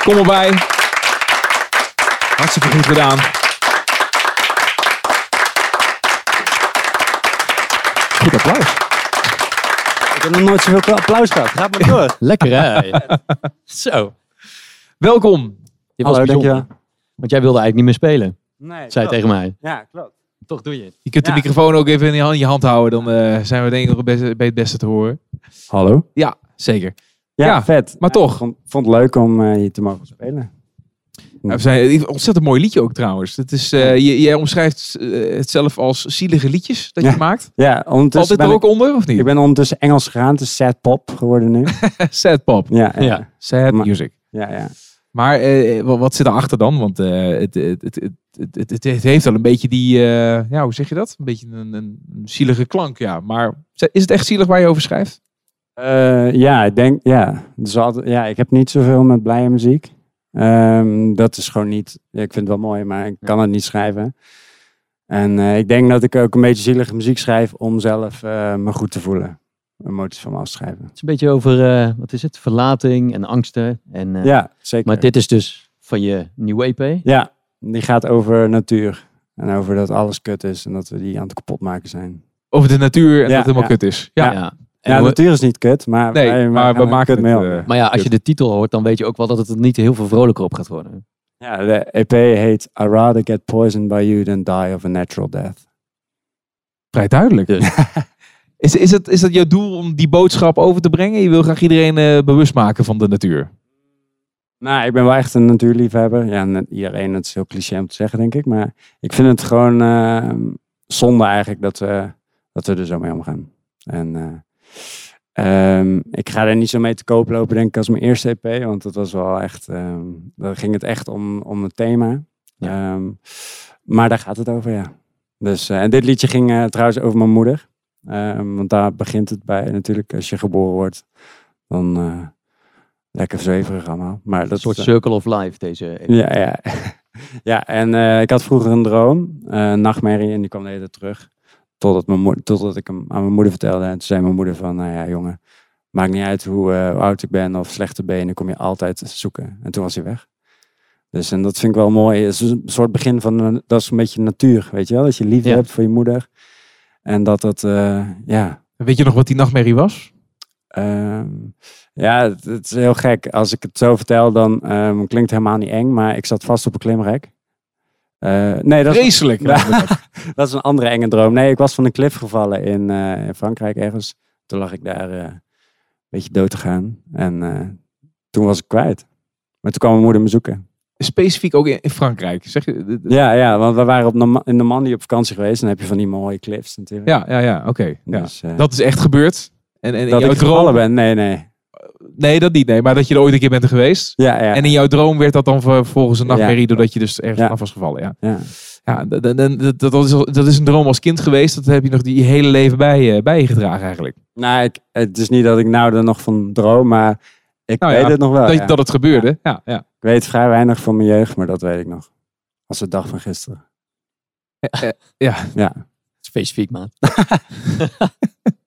S2: Kom erbij. Hartstikke goed gedaan. Goed applaus.
S7: Ik heb nog nooit zoveel applaus gehad. Ga maar door.
S3: Lekker hè? Zo.
S2: Welkom.
S3: Dit was
S7: Hallo, dankjewel.
S3: Want jij wilde eigenlijk niet meer spelen.
S7: Nee,
S3: Zei je
S7: klopt.
S3: tegen mij.
S7: Ja, klopt.
S3: Toch doe je het.
S2: Je kunt de microfoon ook even in je hand, je hand houden. Dan eh, zijn we denk ik nog het beste, bij het beste te horen.
S7: Hallo.
S2: Ja, zeker.
S7: Ja,
S2: Ja,
S7: vet.
S2: maar
S7: Ja,
S2: toch.
S7: Ik vond, vond het leuk om eh, hier te mogen spelen.
S2: Ja, we zijn, een ontzettend mooi liedje ook trouwens. Het is, eh, je, jij omschrijft eh, het zelf als zielige liedjes dat je
S7: Ja.
S2: maakt.
S7: Ja,
S2: Valt
S7: ondertussen
S2: dit
S7: ben
S2: er ook
S7: ik,
S2: onder of niet?
S7: ik ben ondertussen Engels gegaan. Het is sad pop geworden nu.
S2: Sad pop.
S7: ja, ja,
S3: Ja.
S7: ja.
S2: Sad
S7: Maar-
S2: music.
S7: ja,
S2: Maar eh, wat, zit erachter dan? Want eh, het, het, het, het, het, het, het heeft wel een beetje die, eh, ja, hoe zeg je dat? Een beetje een, een, een zielige klank, ja. Maar is het echt zielig waar je over schrijft?
S7: Eh, ja, ik denk, ja. Dus altijd, ja. Ik heb niet zoveel met blije muziek. Ehm, dat is gewoon niet, ja, ik vind het wel mooi, maar ik kan het niet schrijven. En eh, ik denk dat ik ook een beetje zielige muziek schrijf om zelf eh, me goed te voelen. Emoties van me af te schrijven.
S3: Het is een beetje over, eh, wat is het? Verlating en angsten. En, eh,
S7: Ja, zeker.
S3: Maar dit is dus van je nieuwe EP.
S7: Ja, die gaat over natuur. En over dat alles kut is en dat we die aan het kapot maken zijn.
S2: Over de natuur en
S7: Ja,
S2: dat het helemaal
S7: ja.
S2: kut is. Ja,
S3: Ja. En
S7: Ja,
S3: hoe-
S7: natuur is niet kut, maar,
S2: Nee,
S7: wij
S2: maar we maken
S7: mee
S2: het,
S7: om.
S2: eh,
S3: maar ja, als je de titel hoort, dan weet je ook wel dat het er niet heel veel vrolijker op gaat worden.
S7: Ja, de EP heet I rather get poisoned by you than die of a natural death.
S2: vrij duidelijk.
S3: Dus.
S2: Is, is, het, is het jouw doel om die boodschap over te brengen? Je wil graag iedereen eh, bewust maken van de natuur.
S7: Nou, ik ben wel echt een natuurliefhebber. Ja, net iedereen, het is heel cliché om te zeggen, denk ik. Maar ik vind het gewoon eh, zonde eigenlijk dat we, dat we er zo mee omgaan. En eh, ehm, ik ga er niet zo mee te koop lopen, denk ik, als mijn eerste EP. Want dat was wel echt, ehm daar ging het echt om, om het thema. Ehm, maar daar gaat het over, ja. Dus, eh, en dit liedje ging eh, trouwens over mijn moeder. Want daar begint het bij natuurlijk. Als je geboren wordt, dan eh, lekker zweverig allemaal. Maar dat
S3: Een soort circle of life, deze EP.
S7: ja, ja. ja, en ik had vroeger een droom, een nachtmerrie, en die kwam de hele tijd terug. Totdat, mijn totdat ik hem aan mijn moeder vertelde. En toen zei mijn moeder van, nou ja jongen, maakt niet uit hoe, eh, hoe oud ik ben of slechte benen, kom je altijd zoeken. En toen was hij weg. Dus en dat vind ik wel mooi. Het is een soort begin van, een- dat is een beetje natuur, weet je wel? Dat je liefde
S3: Ja.
S7: hebt voor je moeder. En dat dat, eh, ja,
S2: Weet je nog wat die nachtmerrie was?
S7: Ehm, ja, het, het is heel gek. Als ik het zo vertel, dan ehm, klinkt het helemaal niet eng. Maar ik zat vast op een klimrek. Eh, nee, dat is, dat is een andere enge droom. Nee, ik was van een klif gevallen in, eh, in Frankrijk ergens. Toen lag ik daar eh, een beetje dood te gaan. En toen was ik kwijt. Maar toen kwam mijn moeder me zoeken.
S2: Specifiek ook in, in Frankrijk. Zeg je,
S7: Ja, ja, want we waren op Norma- in Normandie op vakantie geweest. En dan heb je van die mooie cliffs natuurlijk.
S2: ja, ja, ja oké. ja.
S7: Dus,
S2: Dat is echt gebeurd. En, en
S7: dat ik gevallen
S2: droom...
S7: ben. Nee, nee.
S2: Nee, dat niet. Nee, maar dat je er ooit een keer bent geweest.
S7: Ja, ja.
S2: En in jouw droom werd dat dan vervolgens een nachtmerrie
S7: Ja.
S2: doordat je dus ergens
S7: Ja.
S2: af was gevallen. Ja,
S7: ja.
S2: ja dat, dat, is, dat is een droom als kind geweest. Dat heb je nog die hele leven bij, je- bij je gedragen eigenlijk.
S7: Nou, ik, het is niet dat ik nou er nog van droom, maar ik
S2: Nou
S7: weet
S2: ja,
S7: het nog wel.
S2: dat,
S7: ja.
S2: dat het gebeurde. Ja, ja.
S7: Ik weet vrij weinig van mijn jeugd, maar dat weet ik nog. Als de dag van gisteren.
S2: ja.
S7: Ja.
S3: Specifiek, man.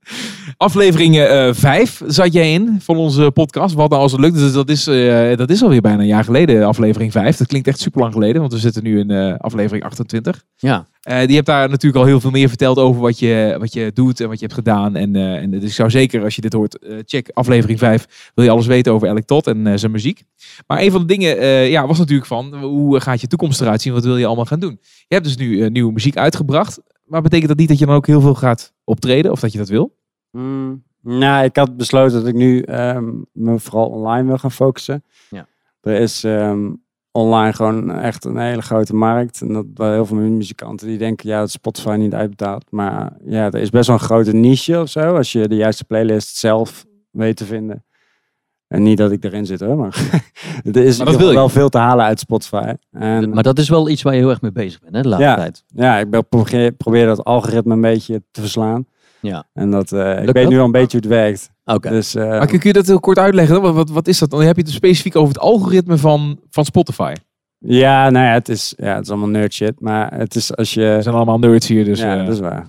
S2: Aflevering 5 zat jij in van onze podcast. Wat nou als het lukt. Dus dat is, eh, dat is alweer bijna een jaar geleden, aflevering 5. Dat klinkt echt super lang geleden, want we zitten nu in eh, aflevering 28.
S3: Ja.
S2: Eh, die hebt daar natuurlijk al heel veel meer verteld over wat je, wat je doet en wat je hebt gedaan. En, eh, en dus ik zou zeker, als je dit hoort, eh, check aflevering 5. Wil je alles weten over Elk Tot en eh, zijn muziek. Maar een van de dingen eh, ja, was natuurlijk van, hoe gaat je toekomst eruit zien? Wat wil je allemaal gaan doen? Je hebt dus nu eh, nieuwe muziek uitgebracht. Maar betekent dat niet dat je dan ook heel veel gaat optreden? Of dat je dat wil?
S7: Mm, nou, ik had besloten dat ik nu ehm, me vooral online wil gaan focussen.
S3: Ja.
S7: Er is ehm, online gewoon echt een hele grote markt. En dat bij heel veel muzikanten die denken, ja, dat Spotify niet uitbetaalt. Maar ja, er is best wel een grote niche of zo. Als je de juiste playlist zelf weet te vinden. En niet dat ik erin zit hoor, maar er is
S2: Maar dat wil je.
S7: wel veel te halen uit Spotify. En,
S3: Maar dat is wel iets waar je heel erg mee bezig bent, hè, de laatste
S7: Ja.
S3: tijd.
S7: Ja, ik ben- probeer, probeer dat algoritme een beetje te verslaan.
S3: Ja.
S7: En dat, eh, ik weet
S3: dat?
S7: nu al een beetje hoe het werkt.
S3: Oké.
S7: Dus, eh,
S2: Maar kun kun je dat heel kort uitleggen? Wat, wat, wat is dat? Dan heb je het specifiek over het algoritme van, van Spotify.
S7: Ja, nou ja, het is, ja, het is allemaal nerd shit. Maar het is als
S2: We
S7: je...
S2: zijn allemaal nerds hier, dus
S7: ja,
S2: eh,
S7: dat is waar.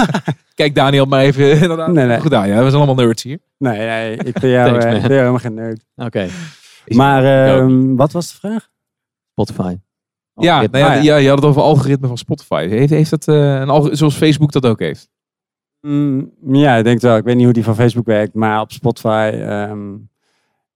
S2: kijk Daniel maar even. inderdaad.
S7: Nee, nee.
S2: Goed gedaan, ja. We zijn allemaal nerds hier.
S7: Nee, nee ik ben jou,
S3: Thanks,
S7: ik ben jou helemaal geen nerd.
S3: Oké.
S7: Maar ehm, wat was de vraag?
S3: Spotify.
S2: Ja,
S3: Algoritme.
S2: nou ja,
S7: Ah, ja.
S2: ja, je had het over algoritme van Spotify. Heeft, heeft dat eh, een zoals Facebook dat ook heeft?
S7: Mm, ja, ik denk wel. Ik weet niet hoe die van Facebook werkt, maar op Spotify, ehm,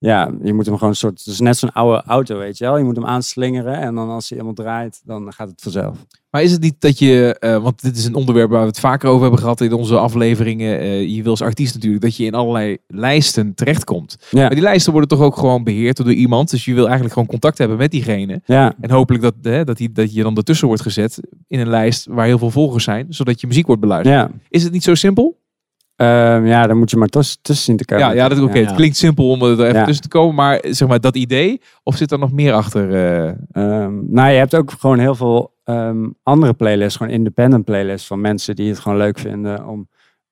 S7: ja, je moet hem gewoon een soort, het is net zo'n oude auto, weet je wel. Je moet hem aanslingeren en dan als hij helemaal draait, dan gaat het vanzelf.
S2: Maar is het niet dat je, eh, want dit is een onderwerp waar we het vaker over hebben gehad in onze afleveringen. eh, je wil als artiest natuurlijk dat je in allerlei lijsten terechtkomt.
S7: Ja,
S2: Maar die lijsten worden toch ook gewoon beheerd door iemand. Dus je wil eigenlijk gewoon contact hebben met diegene.
S7: ja,
S2: En hopelijk dat, hè, dat, die, dat je dan ertussen wordt gezet in een lijst waar heel veel volgers zijn. Zodat je muziek wordt beluisterd.
S7: ja.
S2: Is het niet zo simpel?
S7: Ehm, ja, dan moet je maar tussen, tussen zien te komen.
S2: Ja, ja, dat, oké,
S7: Ja.
S2: het klinkt simpel om er even
S7: Ja.
S2: tussen te komen. Maar zeg maar dat idee, of zit er nog meer achter? eh?
S7: Ehm, nou, je hebt ook gewoon heel veel ehm, andere playlists, gewoon independent playlists van mensen die het gewoon leuk vinden om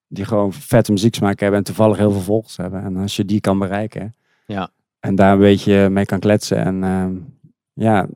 S7: die gewoon vette muzieksmaak hebben en toevallig heel veel volgers hebben. En als je die kan bereiken
S3: Ja.
S7: en daar een beetje mee kan kletsen en ehm, ja,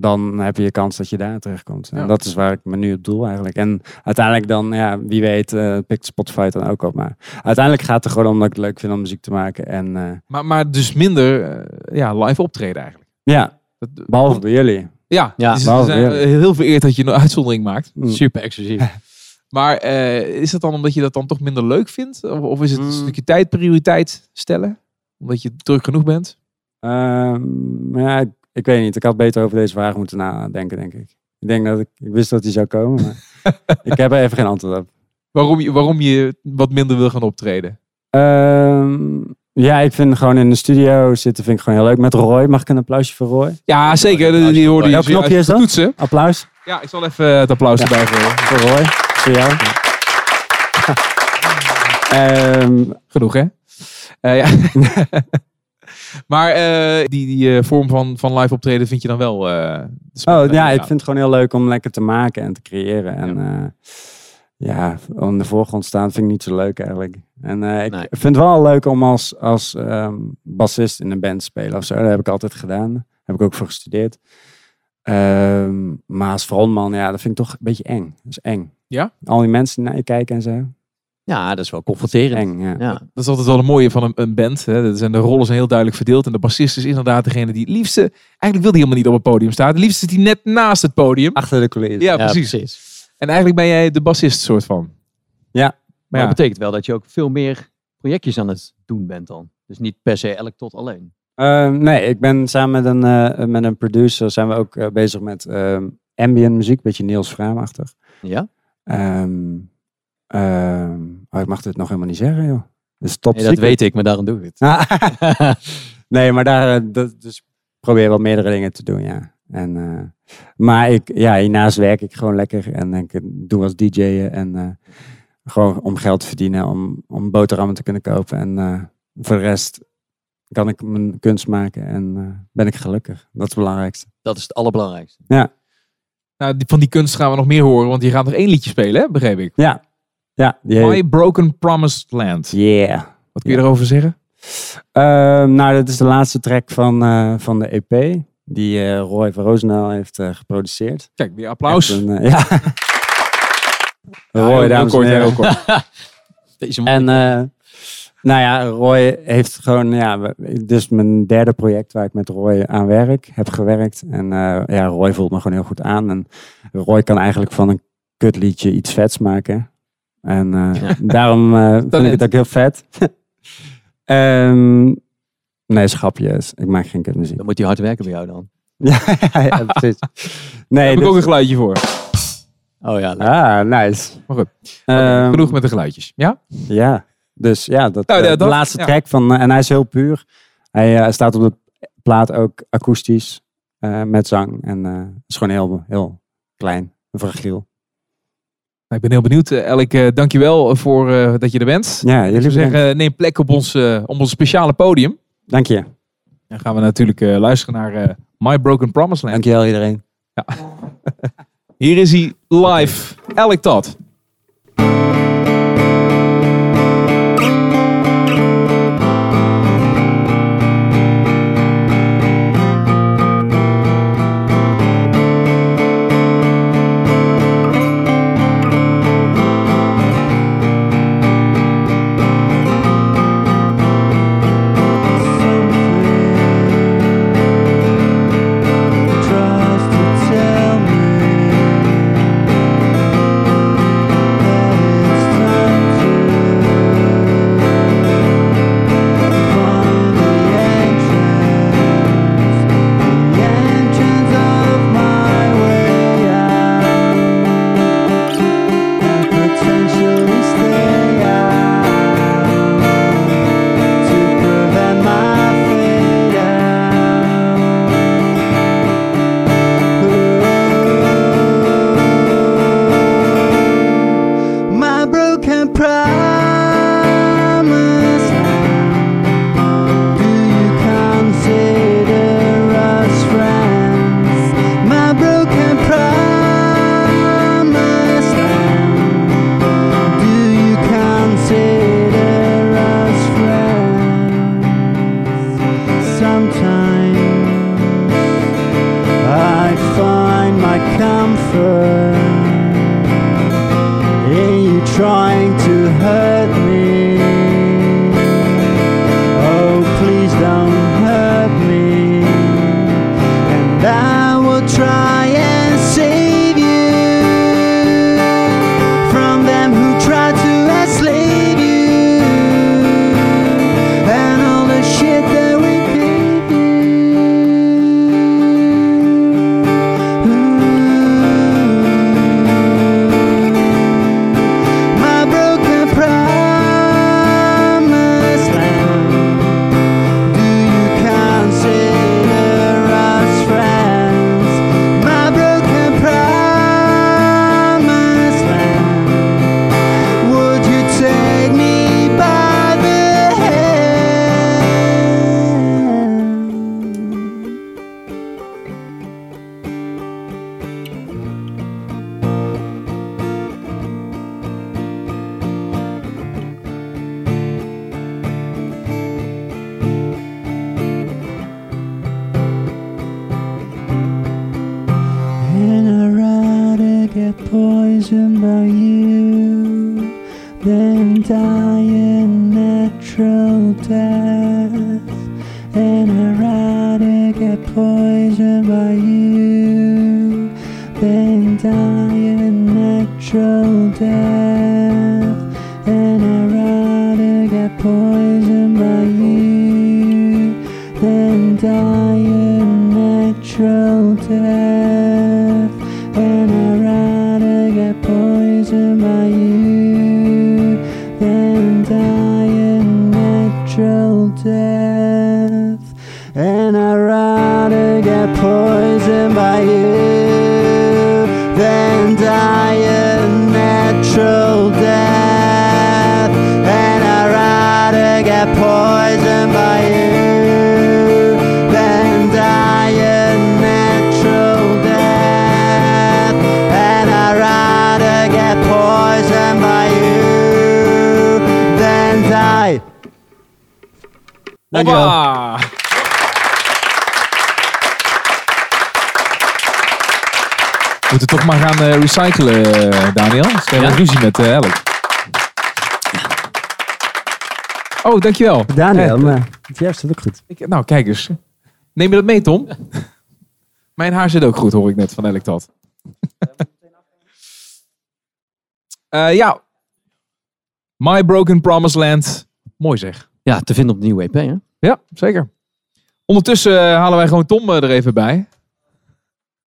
S7: dan heb je kans dat je daar terechtkomt.
S2: Ja.
S7: En dat is waar ik me nu op doel eigenlijk. En uiteindelijk dan, ja, wie weet, eh, pikt Spotify dan ook op. Maar uiteindelijk gaat het er gewoon om dat ik het leuk vind om muziek te maken. En eh,
S2: maar, maar dus minder eh, ja, live optreden eigenlijk.
S7: ja,
S2: Dat-
S7: behalve bij jullie.
S2: Ja,
S3: Ja,
S2: dus
S7: behalve
S2: zijn heel vereerd dat je een uitzondering maakt.
S7: Mm.
S3: Super exclusief.
S2: Maar eh, is het dan omdat je dat dan toch minder leuk vindt? Of, of is het een
S7: Mm.
S2: stukje tijd prioriteit stellen? Omdat je druk genoeg bent?
S7: Ehm, maar ja, ik, ik weet niet. Ik had beter over deze vraag moeten nadenken, denk ik. Ik denk dat ik, ik wist dat die zou komen, maar ik heb er even geen antwoord op.
S2: Waarom je, waarom je wat minder wil gaan optreden?
S7: Ehm, ja, ik vind gewoon in de studio zitten vind ik gewoon heel leuk. Met Roy, mag ik een applausje voor Roy?
S2: Ja, zeker. Die, die hoorde je
S7: Welk knopje is dat?
S2: Toetsen.
S7: Applaus
S2: Ja, ik zal even het applaus
S7: Ja.
S2: erbij gooien.
S7: voor Roy. Voor jou. Ehm,
S2: Genoeg, hè? Eh, ja. maar eh, die, die eh, vorm van, van live optreden vind je dan wel... eh,
S7: oh ja, ik vind het gewoon heel leuk om lekker te maken en te creëren. En ja, ja de voorgrond staan vind ik niet zo leuk eigenlijk. En eh, ik
S3: Nee.
S7: vind het wel leuk om als, als ehm, bassist in een band te spelen of zo. Dat heb ik altijd gedaan. Daar heb ik ook voor gestudeerd. Ehm, maar als frontman, ja, dat vind ik toch een beetje eng. Dat is eng.
S2: Ja?
S7: Al die mensen die naar je kijken en zo.
S3: Ja, dat is wel confronterend.
S7: Eng, ja.
S3: Ja.
S2: Dat is altijd wel een mooie van een, een band. Hè. Dat zijn, de rollen zijn heel duidelijk verdeeld. En de bassist is inderdaad degene die het liefste... Eigenlijk wil hij helemaal niet op het podium staan. Het liefst zit hij net naast het podium.
S7: Achter de coulissen.
S2: Ja,
S3: Ja,
S2: precies. En eigenlijk ben jij de bassist soort van.
S7: Ja.
S2: Maar
S3: Maar
S2: ja,
S3: dat betekent wel dat je ook veel meer projectjes aan het doen bent dan. Dus niet per se elk tot alleen.
S7: Ehm, nee, ik ben samen met een, eh, met een producer zijn we ook eh, bezig met ehm, ambient muziek, beetje Niels Vraamachtig.
S3: Ja?
S7: Ehm ehm, oh, ik mag dit nog helemaal niet zeggen, joh. Dus top
S3: Nee, dat weet ik, maar daarom doe ik het.
S7: nee, maar daar, eh, dat, dus ik probeer wel meerdere dingen te doen, ja. En, eh, maar ik, ja, hiernaast werk ik gewoon lekker en ik doe als DJ'en en eh, gewoon om geld te verdienen, om, om boterhammen te kunnen kopen. En eh, voor de rest kan ik mijn kunst maken en eh, ben ik gelukkig. Dat is het belangrijkste.
S3: Dat is het allerbelangrijkste.
S2: nou, die- van die kunst gaan we nog meer horen. Want je gaat nog één liedje spelen, hè? begreep ik.
S7: Ja, ja.
S2: My Broken Promised Land.
S7: Yeah.
S2: Wat kun je erover zeggen?
S7: Ehm, nou, dat is de laatste track van, eh, van de EP. Die eh, Roy van Roosendaal heeft eh, geproduceerd.
S2: Kijk, weer applaus.
S7: Een, ja. Roy,
S2: heel
S7: dames en heren.
S3: Deze
S7: En eh, nou ja, Roy heeft gewoon, ja, dus mijn derde project waar ik met Roy aan werk, heb gewerkt. En ja, Roy voelt me gewoon heel goed aan. En Roy kan eigenlijk van een kutliedje iets vets maken. En eh,
S3: Ja.
S7: daarom eh, vind ik het ook heel vet. Ehm, nee, schapjes. Ik maak geen kutmuziek.
S3: Dan moet hij hard werken bij jou dan.
S7: ja, ja, precies.
S2: Daar
S7: Nee,
S2: heb ik
S7: dus-
S2: ook een geluidje voor.
S3: Oh ja, leuk.
S7: Ah, nice.
S2: Maar goed.
S7: Ehm,
S2: Genoeg met de geluidjes. Ja?
S7: Ja, dus ja, dat,
S2: Nou, ja,
S7: eh,
S2: dat-
S7: de laatste
S2: ja.
S7: track van, en hij is heel puur. Hij staat op de plaat ook akoestisch eh, met zang en eh is gewoon heel, heel klein fragiel.
S2: Nou, ik ben heel benieuwd. Eh, Elk, eh, dankjewel voor eh, dat je er bent.
S7: Ja, jullie
S2: zeggen, neem plek op ons, op ons speciale podium.
S7: Dank je.
S2: Dan gaan we natuurlijk luisteren naar My Broken Promised Land.
S7: Dankjewel iedereen.
S2: Hier is hij live. Elk Todd.
S8: Than die
S2: recyclen, eh, Daniel. Dus hebben
S3: Ja.
S2: ruzie met Elk. Oh, dankjewel.
S8: Daniel,
S2: Eh,
S8: maar het juist is ook goed.
S2: ik- nou, kijk eens. Neem je dat mee, Tom? Mijn haar zit ook goed, hoor ik net van Elk dat. Eh, ja. My Broken Promised Land. Mooi zeg.
S3: Ja, te vinden op de nieuwe EP, hè?
S2: Ja, zeker. Ondertussen halen wij gewoon Tom er even bij.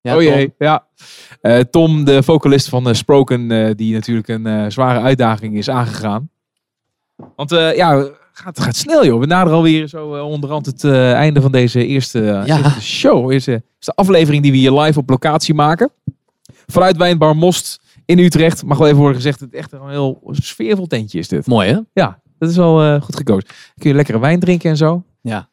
S3: Ja,
S2: oh
S3: Tom.
S2: jee, ja. Eh, Tom, de vocalist van eh, Sproken, eh, die natuurlijk een zware uitdaging is aangegaan. Want ja, het gaat, gaat snel joh. We naderen alweer zo onderhand het einde van deze eerste,
S3: Ja.
S2: eerste show. Eerste, eerste aflevering die we hier live op locatie maken. Vanuit Wijnbar Most in Utrecht. Mag wel even worden gezegd, het echt een heel sfeervol tentje is dit.
S3: Mooi, hè?
S2: Ja, dat is wel goed gekozen. Kun je lekkere wijn drinken en zo.
S3: Ja.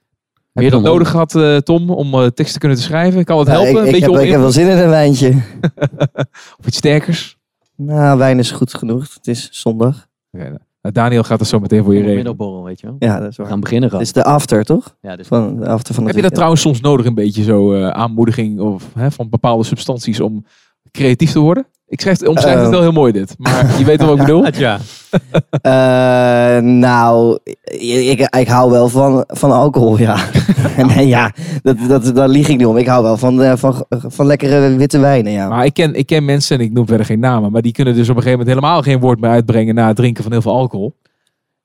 S2: Heb je dat nodig gehad, eh, Tom, om eh, tekst te kunnen te schrijven? Kan het
S4: Ja,
S2: helpen?
S4: ik,
S2: een
S4: ik,
S2: beetje
S4: heb,
S2: om
S4: ik heb wel zin in een wijntje.
S2: of iets sterkers?
S4: Nou, wijn is goed genoeg. Het is zondag.
S2: Oké, nou, Daniel gaat het zo meteen voor je regelen.
S3: Middelborrel, weet je wel.
S4: Ja, dat is
S3: We
S4: waar.
S3: gaan beginnen
S4: Het is de after, toch?
S3: Ja, dus
S4: Van, de after van
S2: Heb je dat trouwens soms nodig, een beetje zo eh, aanmoediging of, hè, van bepaalde substanties om creatief te worden? Ik schrijf, omschrijf het wel heel mooi dit, maar je weet wel wat ik bedoel.
S3: ja.
S4: Eh, nou, ik, ik hou wel van, van alcohol, ja. nee, ja, dat, dat, daar lieg ik niet om. Ik hou wel van, eh, van, van lekkere witte wijnen, ja.
S2: Maar ik ken, ik ken mensen, en ik noem verder geen namen, maar die kunnen dus op een gegeven moment helemaal geen woord meer uitbrengen na het drinken van heel veel alcohol.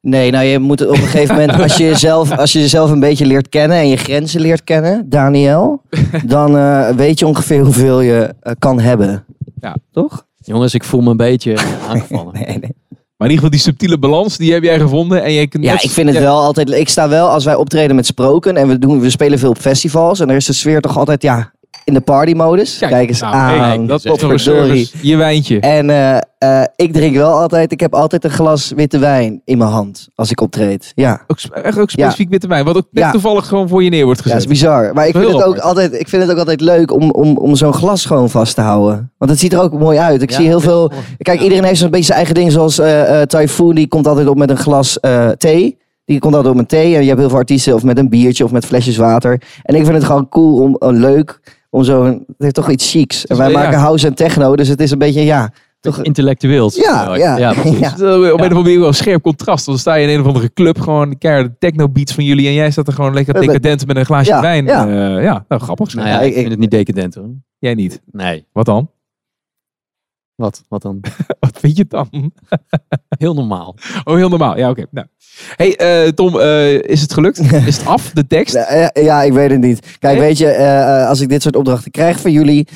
S4: Nee, nou je moet op een gegeven moment, als je, jezelf, als je jezelf een beetje leert kennen en je grenzen leert kennen, Daniel, dan eh, weet je ongeveer hoeveel je eh, kan hebben.
S2: Ja.
S4: Toch?
S3: Jongens, ik voel me een beetje aangevallen.
S4: Nee, nee.
S2: Maar in ieder geval die subtiele balans, die heb jij gevonden. En je kunt
S4: Ja,
S2: net-
S4: ik vind het wel altijd. Ik sta wel als wij optreden met Sproken en we, doen, we spelen veel op festivals. En er is de sfeer toch altijd ja, in de partymodus. Kijk, eens
S2: nou,
S4: aan.
S2: hey, dat is toch een service. Je wijntje.
S4: En eh, eh, ik drink wel altijd. Ik heb altijd een glas witte wijn in mijn hand als ik optreed. Ja,
S2: Ook, echt ook specifiek witte wijn, wat ook net
S4: Ja.
S2: toevallig gewoon voor je neer wordt
S4: ja dat
S2: gezet.
S4: is bizar. Maar ik vind, het ook altijd, ik vind het ook altijd leuk om, om, om zo'n glas gewoon vast te houden. Want het ziet er ook mooi uit. Ik
S3: Ja,
S4: zie heel veel.
S3: mooi.
S4: Kijk,
S3: Ja.
S4: iedereen heeft zo'n beetje zijn eigen ding. Zoals eh eh Typhoon, die komt altijd op met een glas eh, thee. Die komt altijd op een thee. En je hebt heel veel artiesten of met een biertje of met flesjes water. En ik vind het gewoon cool om eh, leuk om zo. Het heeft toch iets chics. En wij
S2: ja.
S4: maken house en techno, dus het is een beetje ja. Toch,
S3: Intellectueels.
S4: Ja, ja.
S3: ja precies.
S4: Ja.
S2: Het is wel op een of andere manier wel een scherp contrast. Dan sta je in een of andere club, gewoon de techno beats van jullie. En jij staat er gewoon lekker decadent met een glaasje
S4: ja,
S2: wijn.
S4: ja.
S2: Ja, ja nou, grappig.
S3: Nou ja,
S4: ik-
S3: ik vind het niet decadent hoor.
S2: Jij niet.
S3: Nee.
S2: Wat dan?
S3: Wat? Wat dan?
S2: Wat vind je dan?
S3: Heel normaal.
S2: Oh, heel normaal. Ja, oké. Nou. Hey, eh, Tom, eh, is het gelukt? Is het af, de tekst?
S4: Ja, ja, ik weet het niet. Kijk, weet je, eh, als ik dit soort opdrachten krijg van jullie,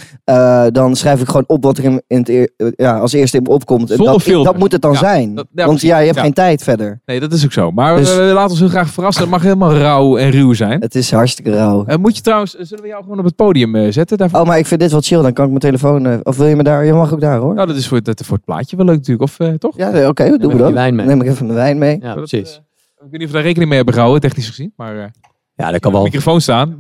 S4: dan schrijf ik gewoon op wat er in, in het eer- ja, als eerste in me opkomt.
S2: Zonder
S4: dat,
S2: filter.
S4: dat moet het dan
S2: Ja,
S4: zijn.
S2: dat- ja,
S4: Want ja, je hebt geen tijd verder.
S2: Nee, dat is ook zo. Maar
S4: Dus-
S2: we, laten ons heel graag verrassen. Het mag helemaal rauw en ruw zijn.
S4: Het is hartstikke rauw.
S2: Moet je trouwens, zullen we jou gewoon op het podium zetten daarvoor?
S4: Oh, maar ik vind dit wel chill. Dan kan ik mijn telefoon... of wil je me daar... Je mag ook daar, hoor.
S2: Nou, dat is voor het, voor het plaatje wel leuk natuurlijk. Of eh, toch?
S4: Ja, nee, oké. doen we dat.
S3: wijn mee.
S4: Dan neem ik even mijn wijn mee.
S3: Ja,
S2: Dat,
S3: precies.
S2: eh, ik weet niet of we daar rekening mee hebben gehouden, technisch gezien. Maar eh
S3: Ja, dat kan
S2: de
S3: wel.
S2: microfoon staan.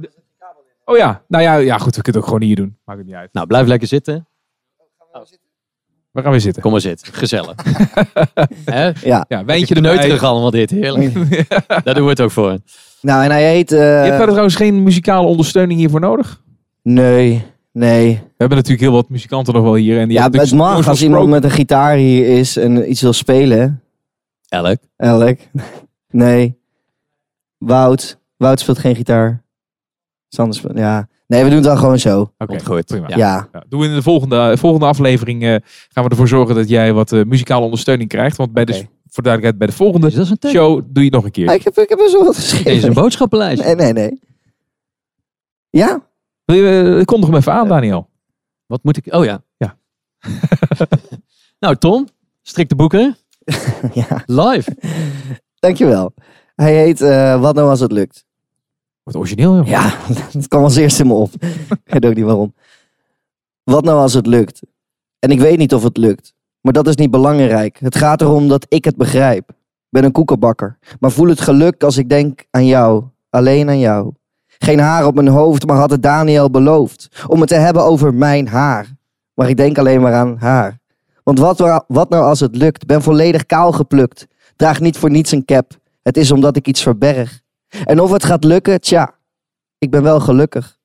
S2: Oh ja, nou ja, ja, goed. We kunnen het ook gewoon hier doen. Maakt het niet uit.
S3: Nou, blijf lekker zitten.
S2: Waar gaan we zitten?
S3: Kom maar zitten. Gezellig. Hè?
S4: Ja.
S2: Ja, wijntje erbij.
S3: Kneuterig allemaal dit. Heerlijk. Daar doen we het ook voor.
S4: Nou, en hij heet... eh,
S2: Je hebt trouwens geen muzikale ondersteuning hiervoor nodig.
S4: Nee, nee.
S2: We hebben natuurlijk heel wat muzikanten nog wel hier. En die
S4: Ja, het mag als iemand met een gitaar hier is en iets wil spelen.
S3: Elk.
S4: Elk. Nee. Wout. Wout speelt geen gitaar. Sander speelt... Ja. Nee, we doen het dan gewoon zo.
S2: Oké,
S3: Komt goed.
S2: prima.
S3: Ja.
S4: Ja.
S2: Ja, doen we in de volgende, volgende aflevering eh, gaan we ervoor zorgen dat jij wat eh, muzikale ondersteuning krijgt. Want bij de, voor duidelijkheid, bij de volgende
S3: Dus
S2: show doe je het nog een keer.
S4: Ah, ik, heb, ik heb er zo wat
S3: Deze is
S4: geschreven.
S3: een boodschappenlijst.
S4: Nee, nee, nee. Ja?
S2: Wil je, eh, kondig hem even aan, Daniel.
S3: Wat moet ik... Oh ja.
S2: Ja.
S3: nou, Tom. Strik de boeken.
S4: ja.
S3: Live.
S4: Dankjewel. Hij heet eh, Wat nou als het lukt?
S2: Wat origineel, joh.
S4: Ja, dat kwam als eerste in me op. ik weet ook niet waarom. Wat nou als het lukt? En ik weet niet of het lukt. Maar dat is niet belangrijk. Het gaat erom dat ik het begrijp. Ik ben een koekenbakker. Maar voel het geluk als ik denk aan jou. Alleen aan jou. Geen haar op mijn hoofd, maar had het Daniel beloofd. Om het te hebben over mijn haar. Maar ik denk alleen maar aan haar. Want wat, wat nou als het lukt? Ben volledig kaal geplukt. Draag niet voor niets een cap. Het is omdat ik iets verberg. En of het gaat lukken, tja, ik ben wel gelukkig.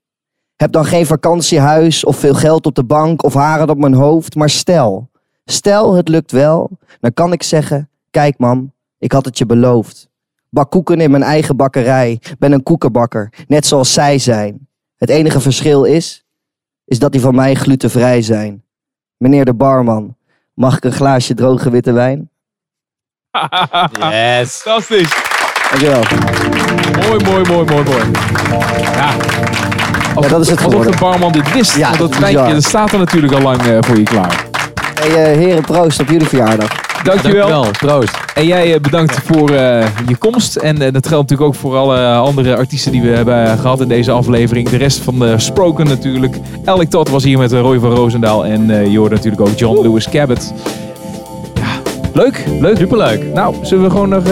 S4: Heb dan geen vakantiehuis of veel geld op de bank of haren op mijn hoofd, maar stel, stel het lukt wel, dan kan ik zeggen, kijk mam, ik had het je beloofd. Bak koeken in mijn eigen bakkerij, ben een koekenbakker, net zoals zij zijn. Het enige verschil is, is dat die van mij glutenvrij zijn. Meneer de barman, mag ik een glaasje droge witte wijn?
S3: Yes.
S2: Fantastisch.
S4: Dankjewel.
S2: Mooi, mooi, mooi, mooi, mooi. Ja. Alsof,
S4: dat is het
S2: alsof
S4: geworden.
S2: de barman dit wist.
S4: Ja,
S2: Want dat dat staat er natuurlijk al lang eh, voor je klaar.
S4: Hey, eh, heren, proost op jullie verjaardag.
S2: Dankjewel.
S3: Dankjewel. Proost.
S2: En jij eh, bedankt voor eh, je komst. En eh, dat geldt natuurlijk ook voor alle andere artiesten die we hebben gehad in deze aflevering. De rest van de Spoken natuurlijk. Elk Todd was hier met Roy van Roosendaal. En je hoort natuurlijk ook John Lewis Cabot. Ja, leuk. Leuk.
S3: Superleuk.
S2: Nou, zullen we gewoon nog,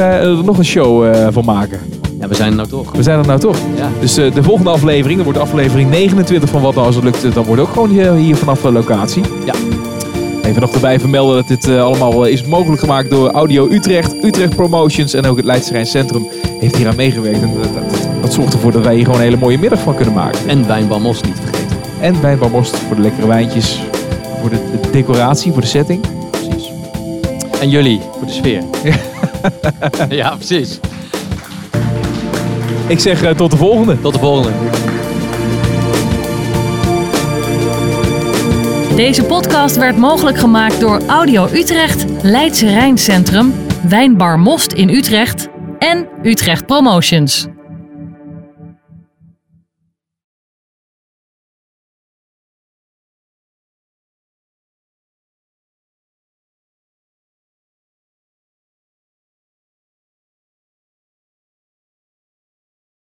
S2: nog een show van maken?
S3: Ja, we zijn er nou toch.
S2: We zijn er nou toch.
S3: Ja.
S2: Dus de volgende aflevering, dat wordt aflevering 29 van Wat Nou Als Het Lukt. Dat wordt ook gewoon hier, hier vanaf de locatie.
S3: Ja.
S2: Even nog erbij vermelden dat dit eh, allemaal eh, is mogelijk gemaakt door Audio Utrecht, Utrecht Promotions en ook het Leidse Rijn Centrum heeft hier aan meegewerkt. En dat, dat, dat zorgt ervoor dat wij hier gewoon een hele mooie middag van kunnen maken.
S3: En Wijnbar Mos niet vergeten.
S2: En bij Most voor de lekkere wijntjes, voor de, de decoratie, voor de setting.
S3: Precies. En jullie voor de sfeer. ja, precies.
S2: Ik zeg eh, tot de volgende.
S3: Tot de volgende.
S1: Deze podcast werd mogelijk gemaakt door Audio Utrecht, Leidse Rijn Centrum, Wijnbar Most in Utrecht en Utrecht Promotions.